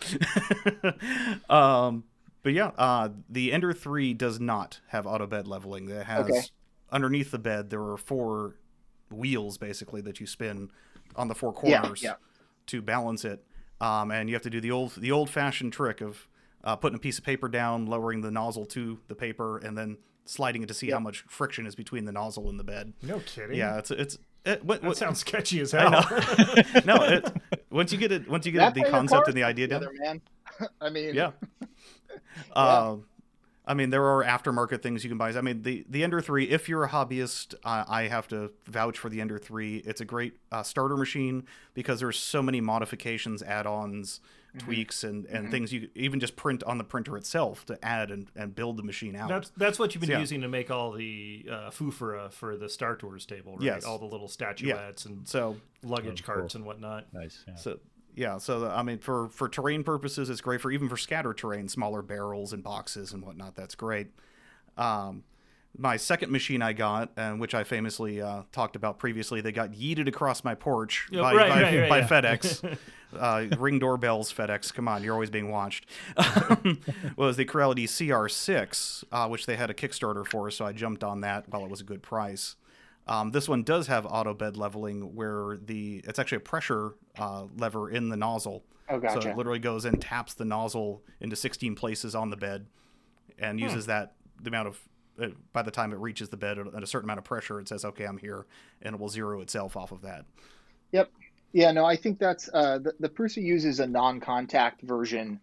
(laughs) um, but yeah, uh, the Ender 3 does not have auto bed leveling. It has Okay. underneath the bed there are four wheels basically that you spin on the four Yeah, corners yeah. to balance it. Um, and you have to do the old the old fashioned trick of uh, putting a piece of paper down, lowering the nozzle to the paper, and then sliding it to see Yeah. how much friction is between the nozzle and the bed. no kidding. Yeah, it's it's it, what, That what, sounds sketchy as (laughs) I hell. (laughs) no, it, once you get it, once you get That's the concept and the come idea down, together, man. (laughs) I mean, yeah. Uh, I mean, there are aftermarket things you can buy. I mean, the the Ender Three. If you're a hobbyist, uh, I have to vouch for the Ender Three. It's a great uh, starter machine because there's so many modifications, add-ons, Mm-hmm. tweaks, and and things you even just print on the printer itself to add and, and build the machine out. That's that's what you've been Yeah. using to make all the uh, fufura for the Star Tours table, right? Yes. All the little statuettes and so luggage Oh, cool. carts and whatnot. Nice. Yeah. So yeah, so I mean, for for terrain purposes, it's great for even for scatter terrain, smaller barrels and boxes and whatnot. That's great. Um, my second machine I got, and which I famously uh, talked about previously, they got yeeted across my porch by, right, by, right, right, by yeah. FedEx. (laughs) uh, ring doorbells, FedEx. Come on, you're always being watched. (laughs) was the Creality CR6, uh, which they had a Kickstarter for, so I jumped on that while it was a good price. Um, this one does have auto bed leveling, where the it's actually a pressure uh, lever in the nozzle. Oh, So it literally goes and taps the nozzle into 16 places on the bed, and Hmm. uses that the amount of. Uh, by the time it reaches the bed at a certain amount of pressure, it says, "Okay, I'm here," and it will zero itself off of that. Yep. Yeah, no, I think that's uh, the, the Prusa uses a non-contact version.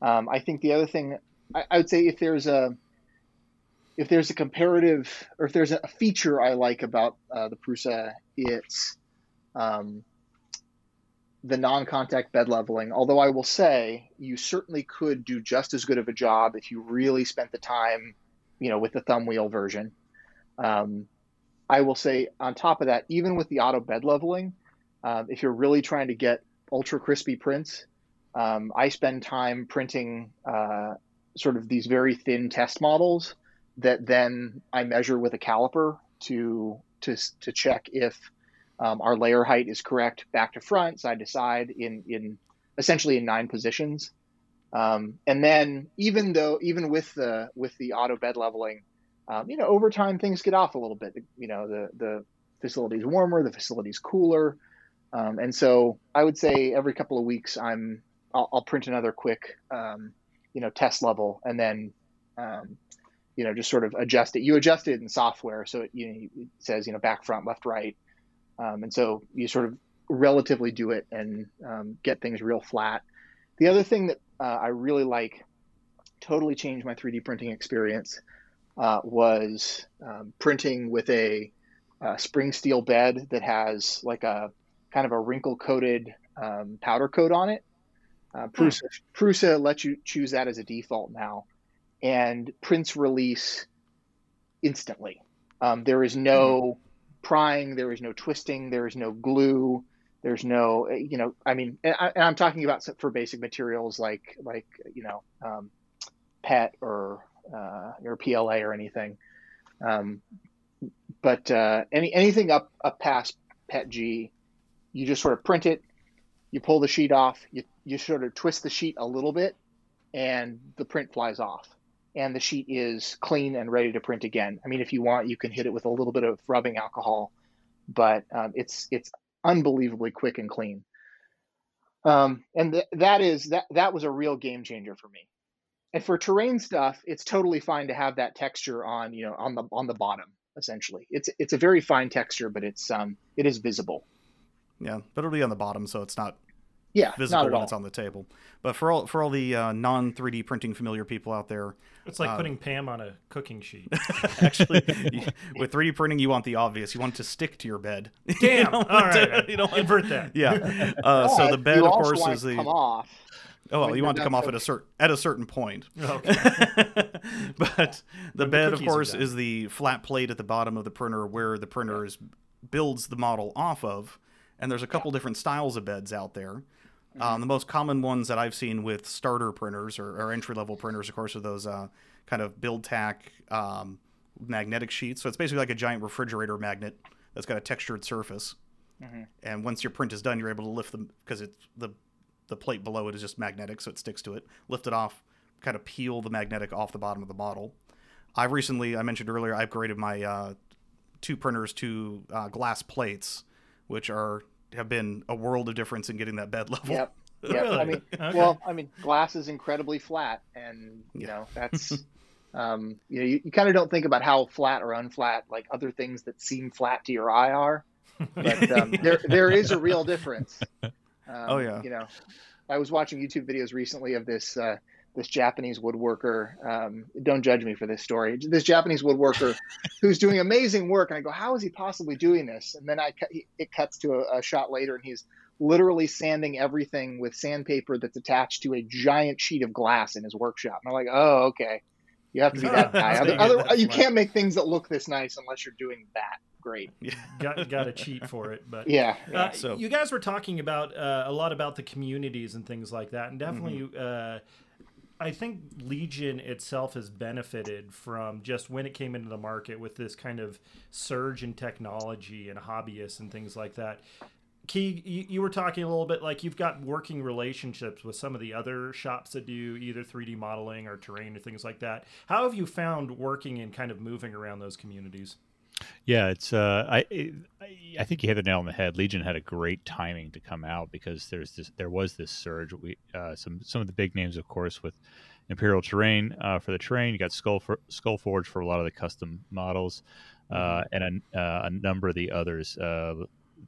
Um, I think the other thing I, I would say if there's a if there's a comparative or if there's a feature I like about uh, the Prusa, it's um, the non-contact bed leveling. Although I will say you certainly could do just as good of a job if you really spent the time, you know, with the thumb wheel version. Um, I will say on top of that, even with the auto bed leveling, um, if you're really trying to get ultra crispy prints, um, I spend time printing uh, sort of these very thin test models that then I measure with a caliper to to to check if um, our layer height is correct back to front, side to side, in in essentially in nine positions. Um, and then even though even with the with the auto bed leveling, um, you know, over time things get off a little bit. You know, the the facility's warmer, the facility's cooler. Um, and so I would say every couple of weeks, I'm I'll, I'll print another quick, um, you know, test level, and then, um, you know, just sort of adjust it. You adjust it in software, so it, you know, it says you know back, front, left, right, um, and so you sort of relatively do it and um, get things real flat. The other thing that uh, I really like, totally changed my 3D printing experience, uh, was um, printing with a, uh spring steel bed that has like a kind of a wrinkle coated um, powder coat on it. Uh, Prusa, Prusa lets you choose that as a default now, and prints release instantly. Um, there is no prying, there is no twisting, there is no glue, there's no, uh, you know, I mean, and, I, I'm talking about for basic materials like like you know, um, PET or uh, or PLA or anything. Um, but uh, any anything up up past PET G, you just sort of print it, you pull the sheet off, you you sort of twist the sheet a little bit, and the print flies off, and the sheet is clean and ready to print again. I mean, if you want, you can hit it with a little bit of rubbing alcohol, but um, it's it's unbelievably quick and clean. Um, and th- that is that that was a real game changer for me. And for terrain stuff, it's totally fine to have that texture on you know on the on the bottom. Essentially, it's it's a very fine texture, but it's um it is visible. Yeah, but it'll be on the bottom, so it's not Yeah, visible not at when all. it's on the table. But for all for all the uh, non 3D printing familiar people out there, It's like Uh, putting Pam on a cooking sheet. (laughs) actually, you- with 3D printing, you want the obvious. You want it to stick to your bed. (laughs) You Damn. don't All to- you don't Invert that. Yeah. (laughs) Uh, so the bed, of course, want is the. come off. Oh, well, you want it to come off at a cooking. certain at a certain point. Okay. but the When the bed, of course, is the flat plate at the bottom of the printer where the printer is builds the model off of. And there's a couple different styles of beds out there. Mm-hmm. Um, the most common ones that I've seen with starter printers or, or entry level printers, of course, are those uh, kind of BuildTak um, magnetic sheets. So it's basically like a giant refrigerator magnet that's got a textured surface. Mhm. And once your print is done, you're able to lift them because it's the the plate below it is just magnetic, so it sticks to it. Lift it off, kind of peel the magnetic off the bottom of the model. I've recently, I mentioned earlier, I upgraded my uh, two printers to uh, glass plates, which are have been a world of difference in getting that bed level. Yep. (laughs) Yep. Really? I mean, Okay. well, I mean, glass is incredibly flat, and you Yeah. know that's, (laughs) um, you know, you, you kind of don't think about how flat or unflat like other things that seem flat to your eye are, but (laughs) um, there there is a real difference. Um, Oh, yeah. You know, I was watching YouTube videos recently of this uh, this Japanese woodworker. Um, don't judge me for this story. This Japanese woodworker (laughs) who's doing amazing work, and I go, how is he possibly doing this? And then I cut- it cuts to a, a shot later, and he's literally sanding everything with sandpaper that's attached to a giant sheet of glass in his workshop. And I'm like, oh, okay. You have to be that (laughs) guy. That's Other, you other, that you can't make things that look this nice unless you're doing that. Great. (laughs) got got to cheat for it, but Yeah. yeah. Uh, So- you guys were talking about uh, a lot about the communities and things like that, and definitely, Mm-hmm. uh, I think Legion itself has benefited from just when it came into the market with this kind of surge in technology and hobbyists and things like that. Key, you, you were talking a little bit like you've got working relationships with some of the other shops that do either 3D modeling or terrain or things like that. How have you found working and kind of moving around those communities? Yeah, it's uh, I I think you hit the nail on the head. Legion had a great timing to come out because there's this there was this surge. We uh, some some of the big names, of course, with Imperial Terrain uh, for the terrain. You got Skull for, Skull Forge for a lot of the custom models, uh, mm-hmm. and a, uh, a, number of the others.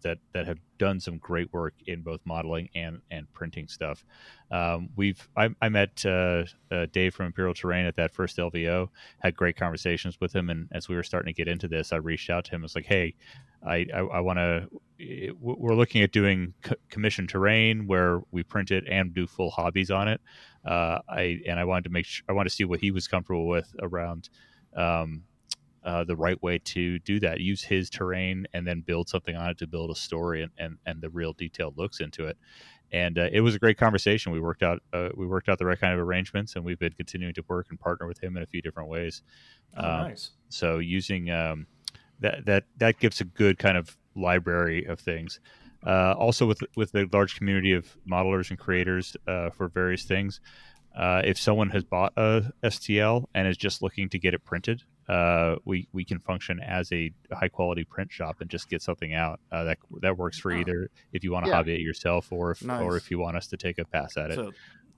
That that have done some great work in both modeling and and printing stuff. Um, we've I, I met uh, uh, Dave from Imperial Terrain at that first LVO. Had great conversations with him, and as we were starting to get into this, I reached out to him. I was like, "Hey, I I, I want to. We're looking at doing co- commission terrain where we print it and do full hobbies on it. Uh, I and I wanted to make sure I want to see what he was comfortable with around." Um, uh, the right way to do that. Use his terrain and then build something on it to build a story and, and, and the real detailed looks into it. And uh, it was a great conversation. We worked out uh, we worked out the right kind of arrangements, and we've been continuing to work and partner with him in a few different ways. Oh, um, nice. So using um, that that that gives a good kind of library of things. Uh, also, with with the large community of modelers and creators uh, for various things, uh, if someone has bought a STL and is just looking to get it printed, uh, we we can function as a high quality print shop and just get something out uh, that that works for oh. either if you want to yeah. hobby it yourself or if nice. or if you want us to take a pass at it. So,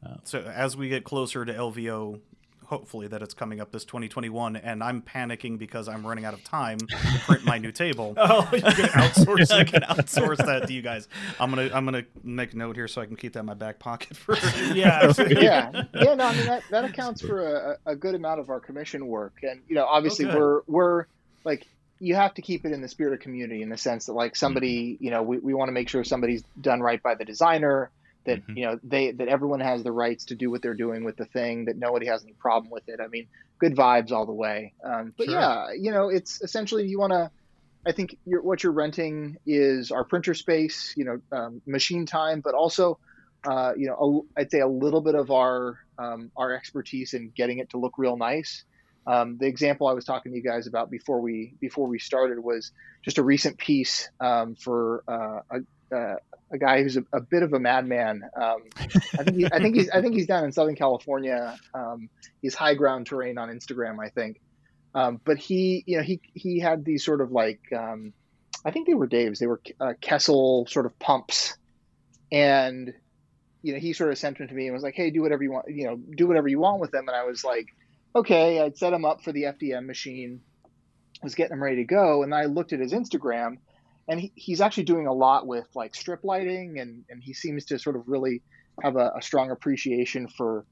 uh, so as we get closer to LVO hopefully that it's coming up this 2021 and i'm panicking because i'm running out of time to print my new table. (laughs) Oh you can (laughs) outsource i can outsource that to you guys. I'm gonna i'm gonna make a note here so i can keep that in my back pocket for (laughs) yeah. yeah. yeah no i mean that, that accounts for a, a good amount of our commission work. And you know obviously okay. we're we're like you have to keep it in the spirit of community in the sense that like somebody mm-hmm. you know we, we want to make sure somebody's done right by the designer that mm-hmm. you know they that everyone has the rights to do what they're doing with the thing that nobody has any problem with it i mean good vibes all the way um, but sure. yeah you know it's essentially you want to i think you're, what you're renting is our printer space you know um, machine time but also uh, you know i i'd say a little bit of our um, our expertise in getting it to look real nice um, the example I was talking to you guys about before we before we started was just a recent piece um, for uh, a, uh, a guy who's a, a bit of a madman. Um, I think he, I think he's I think he's down in Southern California. Um, he's high ground terrain on Instagram, I think. Um, but he, you know, he he had these sort of like um, I think they were Dave's. They were uh, Kessel sort of pumps, and you know he sort of sent them to me and was like, "Hey, do whatever you want. You know, do whatever you want with them." And I was like, "Okay." I'd set him up for the FDM machine. Was getting him ready to go, and I looked at his Instagram and he, he's actually doing a lot with like strip lighting and, and he seems to sort of really have a, a strong appreciation for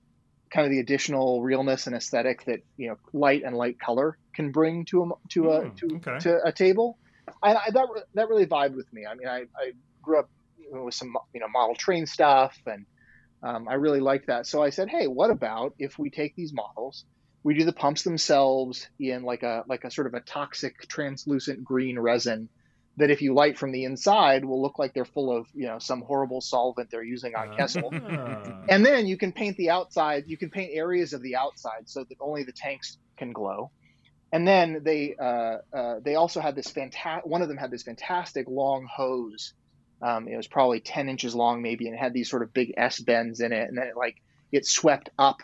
kind of the additional realness and aesthetic that you know light and light color can bring to a to a mm, to, okay. to a table. I, I, that that really vibed with me. I mean i, I grew up with some you know model train stuff and um, i really liked that. So i said hey what about if we take these models we do the pumps themselves in like a like a sort of a toxic translucent green resin that if you light from the inside will look like they're full of you know some horrible solvent they're using on Kessel. Ah. (laughs) and then you can paint the outside. You can paint areas of the outside so that only the tanks can glow. And then they uh, uh, they also had this fantastic. One of them had this fantastic long hose. Um, it was probably ten inches long, maybe, and it had these sort of big S bends in it, and then it like it swept up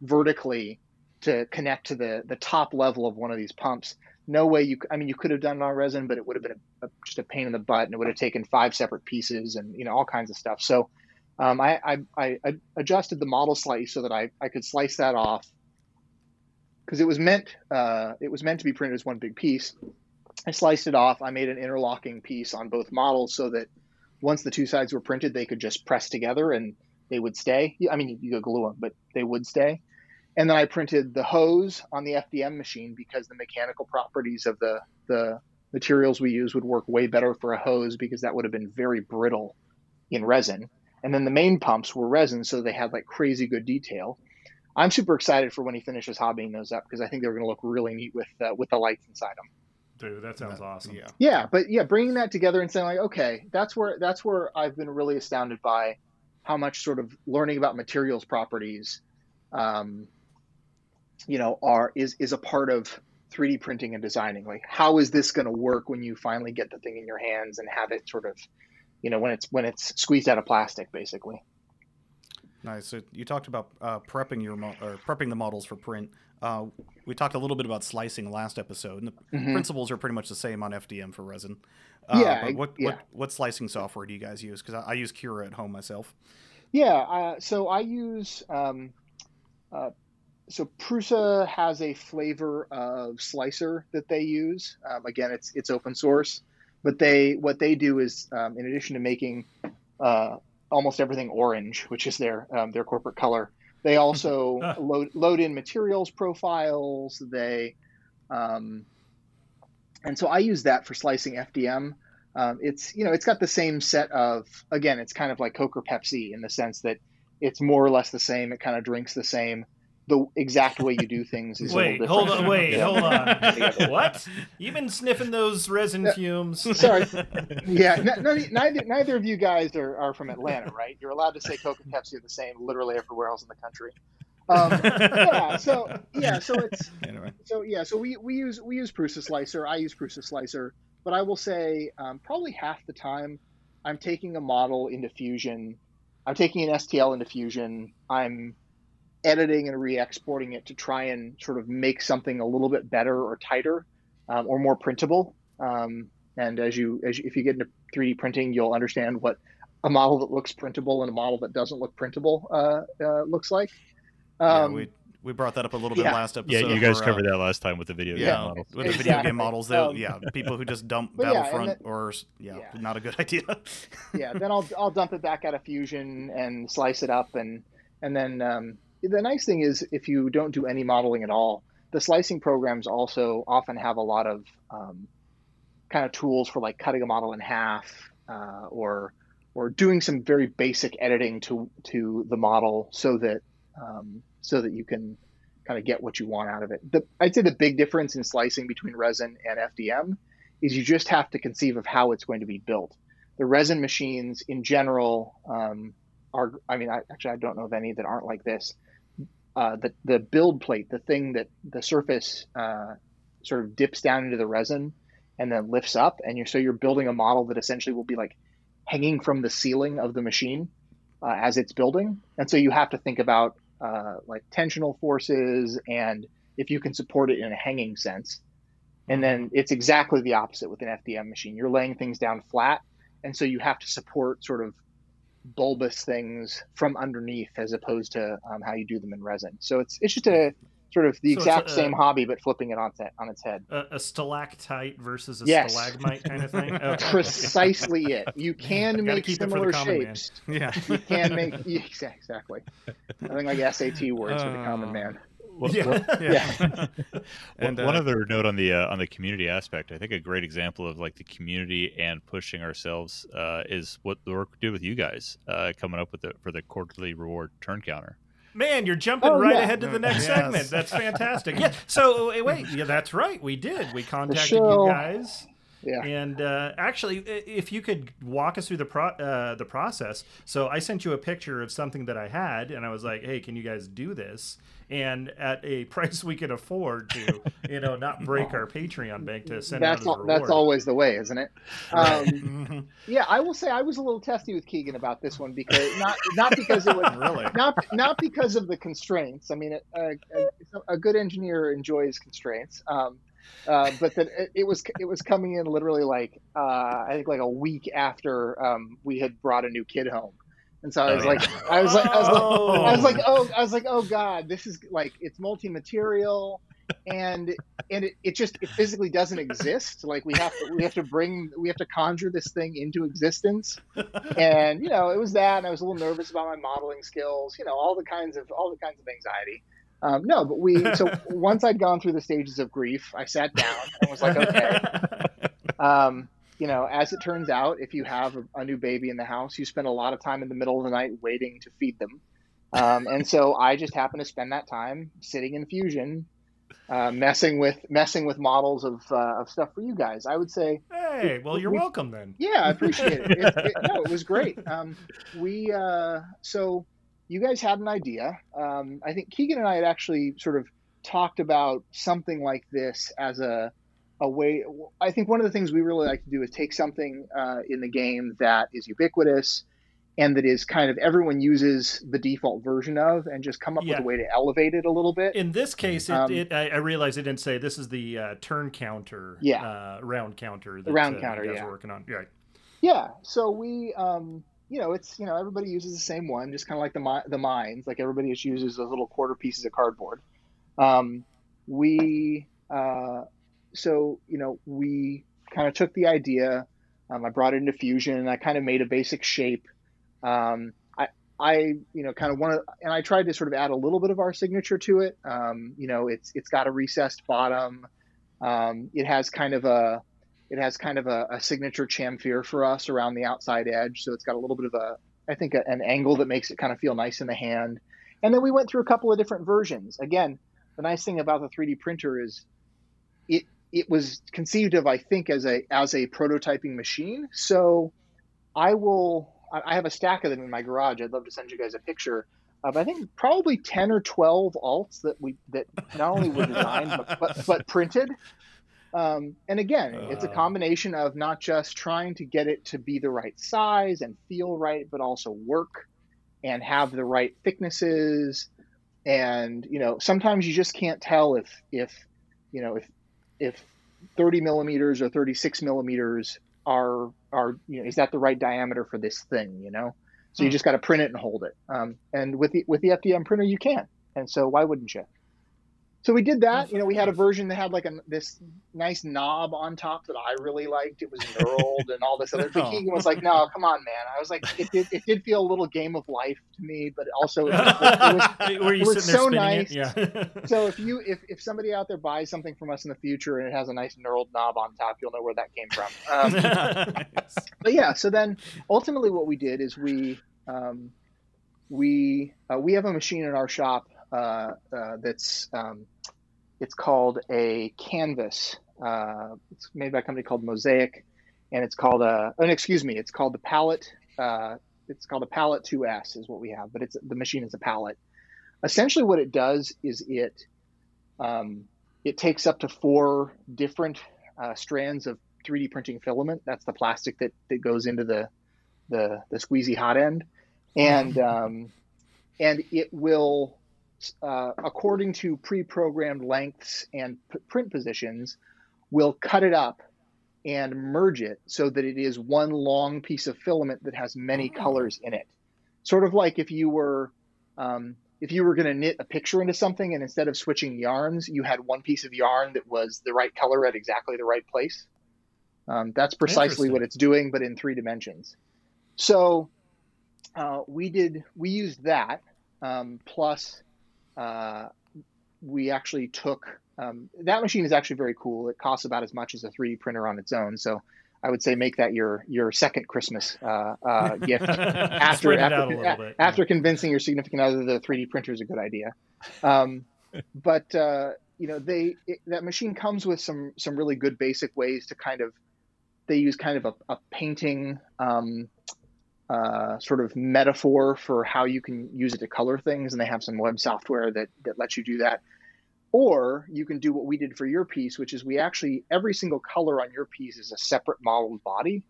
vertically to connect to the the top level of one of these pumps no way you i mean you could have done it on resin but it would have been a, a, just a pain in the butt and it would have taken five separate pieces and you know all kinds of stuff. So um, I, I, I, adjusted the model slightly so that I, I could slice that off. Because it was meant uh, it was meant to be printed as one big piece. I sliced it off. I made an interlocking piece on both models so that once the two sides were printed they could just press together and they would stay. I mean you could glue them but they would stay and then I printed the hose on the FDM machine because the mechanical properties of the the materials we use would work way better for a hose because that would have been very brittle in resin. And then the main pumps were resin, so they had like crazy good detail. I'm super excited for when he finishes hobbying those up because I think they're going to look really neat with uh, with the lights inside them. Dude, that sounds awesome. Yeah. Yeah, but yeah, bringing that together and saying like, okay, that's where that's where I've been really astounded by how much sort of learning about materials properties um, you know, are is is a part of 3D printing and designing. Like, how is this going to work when you finally get the thing in your hands and have it sort of, you know, when it's when it's squeezed out of plastic, basically. Nice. So you talked about uh, prepping your mo- or prepping the models for print. Uh, we talked a little bit about slicing last episode, and the Mhm. principles are pretty much the same on FDM for resin. Uh, Yeah, But what, yeah. what what slicing software do you guys use? Because I, I use Cura at home myself. Yeah, uh, so I use um, uh, so Prusa has a flavor of slicer that they use. Um, again, it's it's open source, but they what they do is um, in addition to making uh, almost everything orange, which is their um, their corporate color, they also (laughs) Ah. load load in materials profiles. They um, and so I use that for slicing FDM. Um, it's you know it's got the same set of again it's kind of like Coke or Pepsi in the sense that it's more or less the same. It kind of drinks the same. The exact way you do things is Wait, a little hold on, wait, Yeah. hold on. (laughs) what? You've been sniffing those resin Yeah. fumes. (laughs) Sorry. (laughs) Yeah, n- no, neither neither of you guys are, are from Atlanta, right? You're allowed to say Coke and Pepsi are the same literally everywhere else in the country. Um, yeah, so yeah, so it's Anyway, so yeah, so we, we use we use Prusa Slicer. I use Prusa Slicer, but I will say um, probably half the time I'm taking a model into Fusion. I'm taking an STL into Fusion. I'm editing and re-exporting it to try and sort of make something a little bit better or tighter um, or more printable. Um, and as you, as you, if you get into 3D printing, you'll understand what a model that looks printable and a model that doesn't look printable uh, uh, looks like. yeah, Um, we we brought that up a little bit yeah. last episode. Yeah, you guys where, uh, covered that last time with the video game Yeah, model. with the video game models, they'll- Um, yeah, people who just dump (laughs) but yeah, and Battlefront or yeah, yeah. not a good idea. yeah, then I'll I'll dump it back out of Fusion and slice it up and and then um, the nice thing is if you don't do any modeling at all, the slicing programs also often have a lot of um, kind of tools for like cutting a model in half uh, or or doing some very basic editing to to the model so that um, so that you can kind of get what you want out of it. The, I'd say the big difference in slicing between resin and FDM is you just have to conceive of how it's going to be built the resin machines in general um, are i mean I, actually i don't know of any that aren't like this uh, the, the build plate the thing that the surface uh, sort of dips down into the resin and then lifts up and you're so you're building a model that essentially will be like hanging from the ceiling of the machine uh, as it's building. And so you have to think about uh, like tensional forces and if you can support it in a hanging sense. And then it's exactly the opposite with an fdm machine. You're laying things down flat and so you have to support sort of bulbous things from underneath as opposed to um, how you do them in resin. So it's it's just a sort of the So exact a- same hobby, but flipping it on on its head. A, a stalactite versus a Yes. stalagmite kind of thing. (laughs) Okay. Precisely it. You (laughs) can make keep it for the similar common man. shapes. yeah, You can make yeah, (laughs) exa- exactly. Nothing like SAT words for the common Uh, man. What- Yeah. what- (laughs) yeah. (laughs) One- And, uh, one other note on the uh, on the community aspect, I think a great example of like the community and pushing ourselves uh, is what the work we did with you guys uh, coming up with the for the quarterly reward turn counter. Man, you're jumping Oh, right yeah. ahead to the next Yes. segment. That's fantastic. (laughs) Yeah. So wait, wait, yeah, that's right. We did. We contacted show. you guys. Yeah. And uh, actually, if you could walk us through the pro- uh, the process. So I sent you a picture of something that I had, and I was like, "Hey, can you guys do this?" And at a (laughs) price we can afford to, you know, not (laughs) break our Patreon bank to send That's out as a al- that's always the way, isn't it? Um, (laughs) yeah, I will say I was a little testy with Keegan about this one because not not because it was really. not not because of the constraints. I mean, a, a, a good engineer enjoys constraints, um, uh, but that it, it was it was coming in literally like uh, I think like a week after um, we had brought a new kid home, and so I Oh, was yeah. like, I was like, I was like, Oh. I was like, oh, I was like, oh god, this is like it's multi-material, and and it, it just it physically doesn't exist. Like we have to we have to bring we have to conjure this thing into existence, and you know it was that, and I was a little nervous about my modeling skills. You know all the kinds of all the kinds of anxiety. Um, no, but we so (laughs) once I'd gone through the stages of grief, I sat down and was like, okay. (laughs) Um, you know, as it turns out, if you have a, a new baby in the house, you spend a lot of time in the middle of the night waiting to feed them. Um, and so I just happen to spend that time sitting in Fusion, uh, messing with messing with models of uh, of stuff for you guys. I would say, Hey, well, you're We- welcome then. yeah, I appreciate it. it, it no, it was great. (laughs) Um, we uh, so you guys had an idea. Um, I think Keegan and I had actually sort of talked about something like this as a a way. I think one of the things we really like to do is take something uh, in the game that is ubiquitous and that is kind of everyone uses the default version of and just come up Yeah. with a way to elevate it a little bit. In this case, it, Um, it I, I realized it didn't say this is the uh, turn counter, Yeah. uh, round counter, that, round uh, counter, you guys yeah. are working on. Right. Yeah. So we, um, you know, it's you know everybody uses the same one, just kind of like the mi- the mines. Like everybody just uses those little quarter pieces of cardboard. Um, we, uh, so you know, we kind of took the idea. Um, I brought it into Fusion, and I kind of made a basic shape. Um, I, I, you know, kind of want to, and I tried to sort of add a little bit of our signature to it. Um, you know, it's it's got a recessed bottom. Um, it has kind of a it has kind of a, a signature chamfer for us around the outside edge. So it's got a little bit of a, I think, a, an angle that makes it kind of feel nice in the hand. And then we went through a couple of different versions. Again, the nice thing about the 3D printer is it it was conceived of, I think, as a as a prototyping machine. So I will. I have a stack of them in my garage. I'd love to send you guys a picture of I think probably ten or twelve alts that we that not only were designed but, but but printed. Um, and again, it's a Uh. combination of not just trying to get it to be the right size and feel right, but also work and have the right thicknesses. And you know, sometimes you just can't tell if if you know if if 30 millimeters or 36 millimeters are are you know is that the right diameter for this thing? You know, so you Hmm. just got to print it and hold it. Um, and with the with the FDM printer, you can. And so why wouldn't you? So we did that. You know, we had a version that had like a this nice knob on top that I really liked. It was knurled and all this other. But (laughs) Oh. Keegan was like, "No, come on, man." I was like, "It did. It did feel a little game of life to me, but also it was, it was, (laughs) it was so nice. Yeah. (laughs) so if you if, if somebody out there buys something from us in the future and it has a nice knurled knob on top, you'll know where that came from. Um, Nice. but yeah, so then ultimately what we did is we um, we uh, we have a machine in our shop uh, uh, that's um, it's called a canvas. Uh, it's made by a company called Mosaic, and it's called a. Oh, excuse me, it's called the Palette. Uh, it's called a Palette 2S is what we have, but it's the machine is a palette. Essentially, what it does is it um, it takes up to four different uh, strands of 3D printing filament. That's the plastic that, that goes into the, the the squeezy hot end, and (laughs) um, and it will, uh, according to pre-programmed lengths and p- print positions, will cut it up and merge it so that it is one long piece of filament that has many Oh. colors in it. Sort of like if you were um, if you were going to knit a picture into something and instead of switching yarns, you had one piece of yarn that was the right color at exactly the right place. Um, that's precisely what it's doing, but in three dimensions. So uh, we did we used that um, plus uh, we actually took um, that machine is actually very cool. It costs about as much as a 3D printer on its own. So I would say make that your your second Christmas uh, uh, (laughs) gift after after, out a little yeah. after convincing your significant other that the 3D printer is a good idea. Um, (laughs) but uh, you know, they it, that machine comes with some some really good basic ways to kind of they use kind of a, a painting um, uh, sort of metaphor for how you can use it to color things, and they have some web software that that lets you do that. Or you can do what we did for your piece, which is we actually every single color on your piece is a separate modeled body,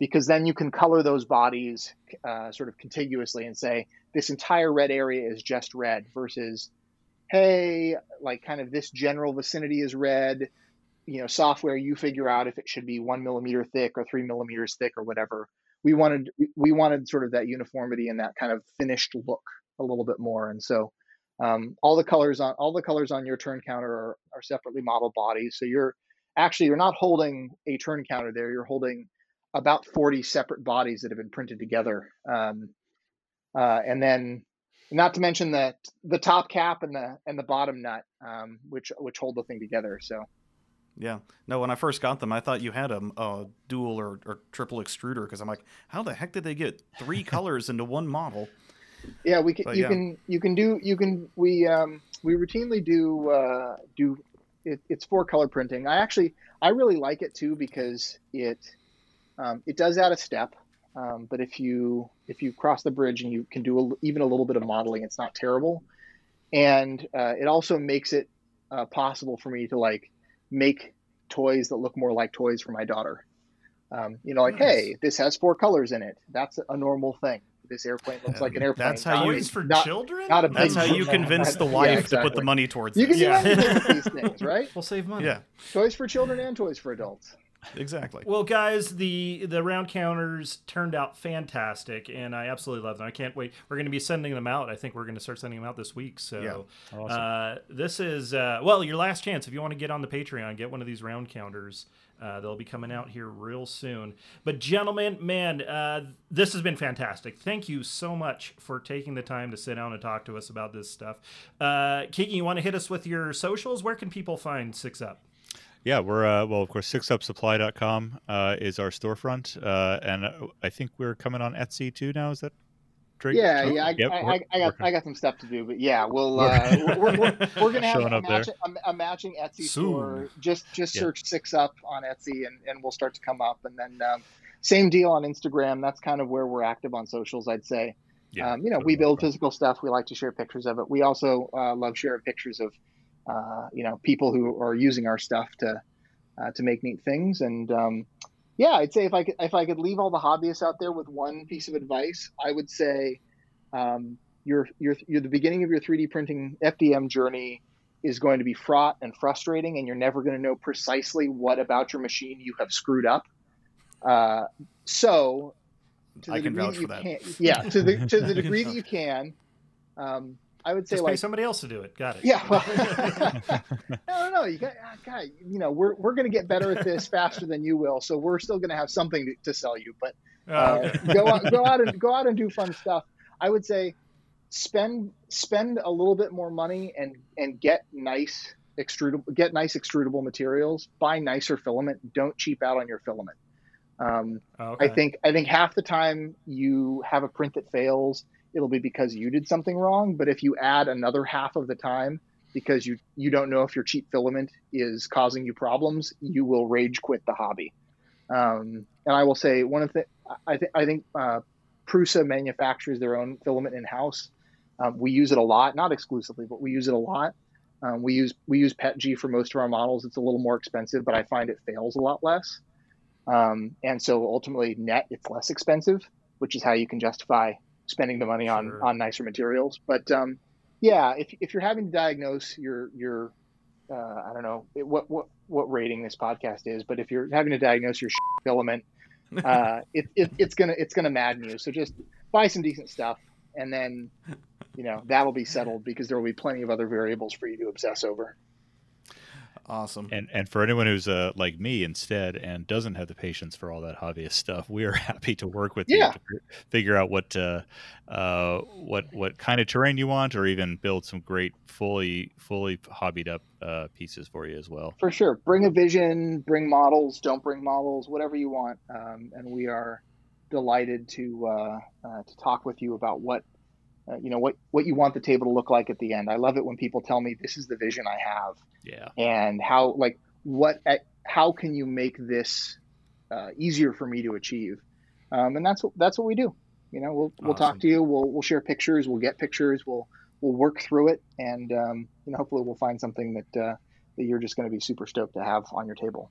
because then you can color those bodies uh, sort of contiguously and say this entire red area is just red versus hey like kind of this general vicinity is red you know software you figure out if it should be one millimeter thick or three millimeters thick or whatever we wanted we wanted sort of that uniformity and that kind of finished look a little bit more. And so um, all the colors on all the colors on your turn counter are, are separately modeled bodies. So you're actually you're not holding a turn counter there. You're holding about 40 separate bodies that have been printed together. Um, uh, and then not to mention the the top cap and the and the bottom nut um, which which hold the thing together. So Yeah. No, when I first got them, I thought you had a, a dual or, or triple extruder because I'm like, how the heck did they get three (laughs) colors into one model? yeah we can But you yeah. can you can do you can we um we routinely do uh do it, it's for color printing i actually i really like it too because it um, it does add a step Um, but if you if you cross the bridge and you can do a, even a little bit of modeling, it's not terrible. And uh, it also makes it uh, possible for me to like make toys that look more like toys for my daughter. Um, you know, like, Nice. hey, this has four colors in it. That's a normal thing. This airplane looks like an airplane. That's how you- Toys for not- children? not a That's how you convince the Yeah, wife to put the money towards You it. can do Yeah. anything with (laughs) these things, right? We'll save money. Yeah, Toys for children and toys for adults. Exactly. Well, guys, the the round counters turned out fantastic, and I absolutely love them. I can't wait. We're going to be sending them out. I think we're going to start sending them out this week. So, Yeah. Awesome. uh, this is uh, well your last chance if you want to get on the Patreon, get one of these round counters. Uh, they'll be coming out here real soon. But gentlemen, man, uh, this has been fantastic. Thank you so much for taking the time to sit down and talk to us about this stuff. Uh, Kiki, you want to hit us with your socials? Where can people find Six Up? Yeah, we're uh, well, of course, sixupsupply.com uh, is our storefront, uh, and uh, I think we're coming on Etsy too now. Is that Drake? Yeah, yeah. I, Yep, I, I, I got I got some stuff to do, but yeah, we'll uh, we're, we're, we're, we're gonna (laughs) have Showing a, up there. match, a, a matching Etsy Soon. store. Just just Yeah. search six up on Etsy, and, and we'll start to come up. And then um, same deal on Instagram. That's kind of where we're active on socials, I'd say. Yeah, um, you know, we build part. physical stuff. We like to share pictures of it. We also uh, love sharing pictures of, uh, you know, people who are using our stuff to uh, to make neat things. And um, yeah, I'd say if I could if I could leave all the hobbyists out there with one piece of advice, I would say um, your your your the beginning of your 3D printing FDM journey is going to be fraught and frustrating, and you're never going to know precisely what about your machine you have screwed up. Uh, so, to the I can vouch that you for that. can, yeah, to the to the (laughs) degree that you can, um, I would say Just pay like somebody else to do it. Got it. yeah, well, I don't know. You got, ah, God, you know, we're we're going to get better at this faster than you will, so we're still going to have something to, to sell you. But Oh, uh, okay. (laughs) go out, go out and go out and do fun stuff. I would say spend spend a little bit more money and and get nice extrudable get nice extrudable materials. Buy nicer filament. Don't cheap out on your filament. Um, Okay. I think I think half the time you have a print that fails, it'll be because you did something wrong. But if you add another half of the time because you you don't know if your cheap filament is causing you problems, you will rage quit the hobby. Um, and I will say one of the I think I think uh, Prusa manufactures their own filament in house. Um, we use it a lot, not exclusively, but we use it a lot. Um, we use we use PETG for most of our models. It's a little more expensive, but I find it fails a lot less. Um, and so ultimately, net it's less expensive, which is how you can justify spending the money on Sure. on nicer materials. But um, yeah, if, if you're having to diagnose your your uh, I don't know what what what rating this podcast is, but if you're having to diagnose your (laughs) filament, uh, (laughs) it, it it's gonna it's gonna madden you. So just buy some decent stuff, and then you know that'll be settled because there will be plenty of other variables for you to obsess over. Awesome. And and for anyone who's uh, like me instead and doesn't have the patience for all that hobbyist stuff, we are (laughs) happy to work with Yeah. you to figure out what uh, uh, what what kind of terrain you want, or even build some great fully fully hobbied up uh, pieces for you as well. For sure, bring a vision, bring models, don't bring models, whatever you want, um, and we are delighted to uh, uh, to talk with you about what uh, you know what what you want the table to look like at the end. I love it when people tell me this is the vision I have. Yeah, and how like what how can you make this uh, easier for me to achieve? Um, and that's what that's what we do. You know we'll we'll talk to you. We'll we'll share pictures. We'll get pictures. We'll we'll work through it. And um, you know hopefully we'll find something that uh, that you're just going to be super stoked to have on your table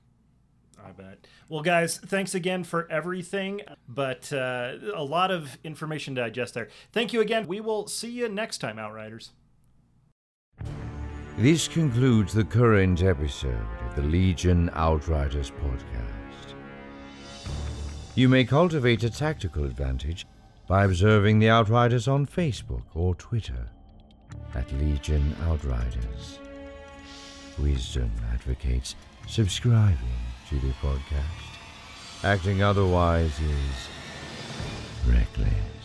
I bet. Well, guys, thanks again for everything, but uh, a lot of information to digest there. Thank you again. We will see you next time, Outriders. This concludes the current episode of the Legion Outriders podcast. You may cultivate a tactical advantage by observing the Outriders on Facebook or Twitter at Legion Outriders. Wisdom advocates subscribing the podcast. Acting otherwise is reckless.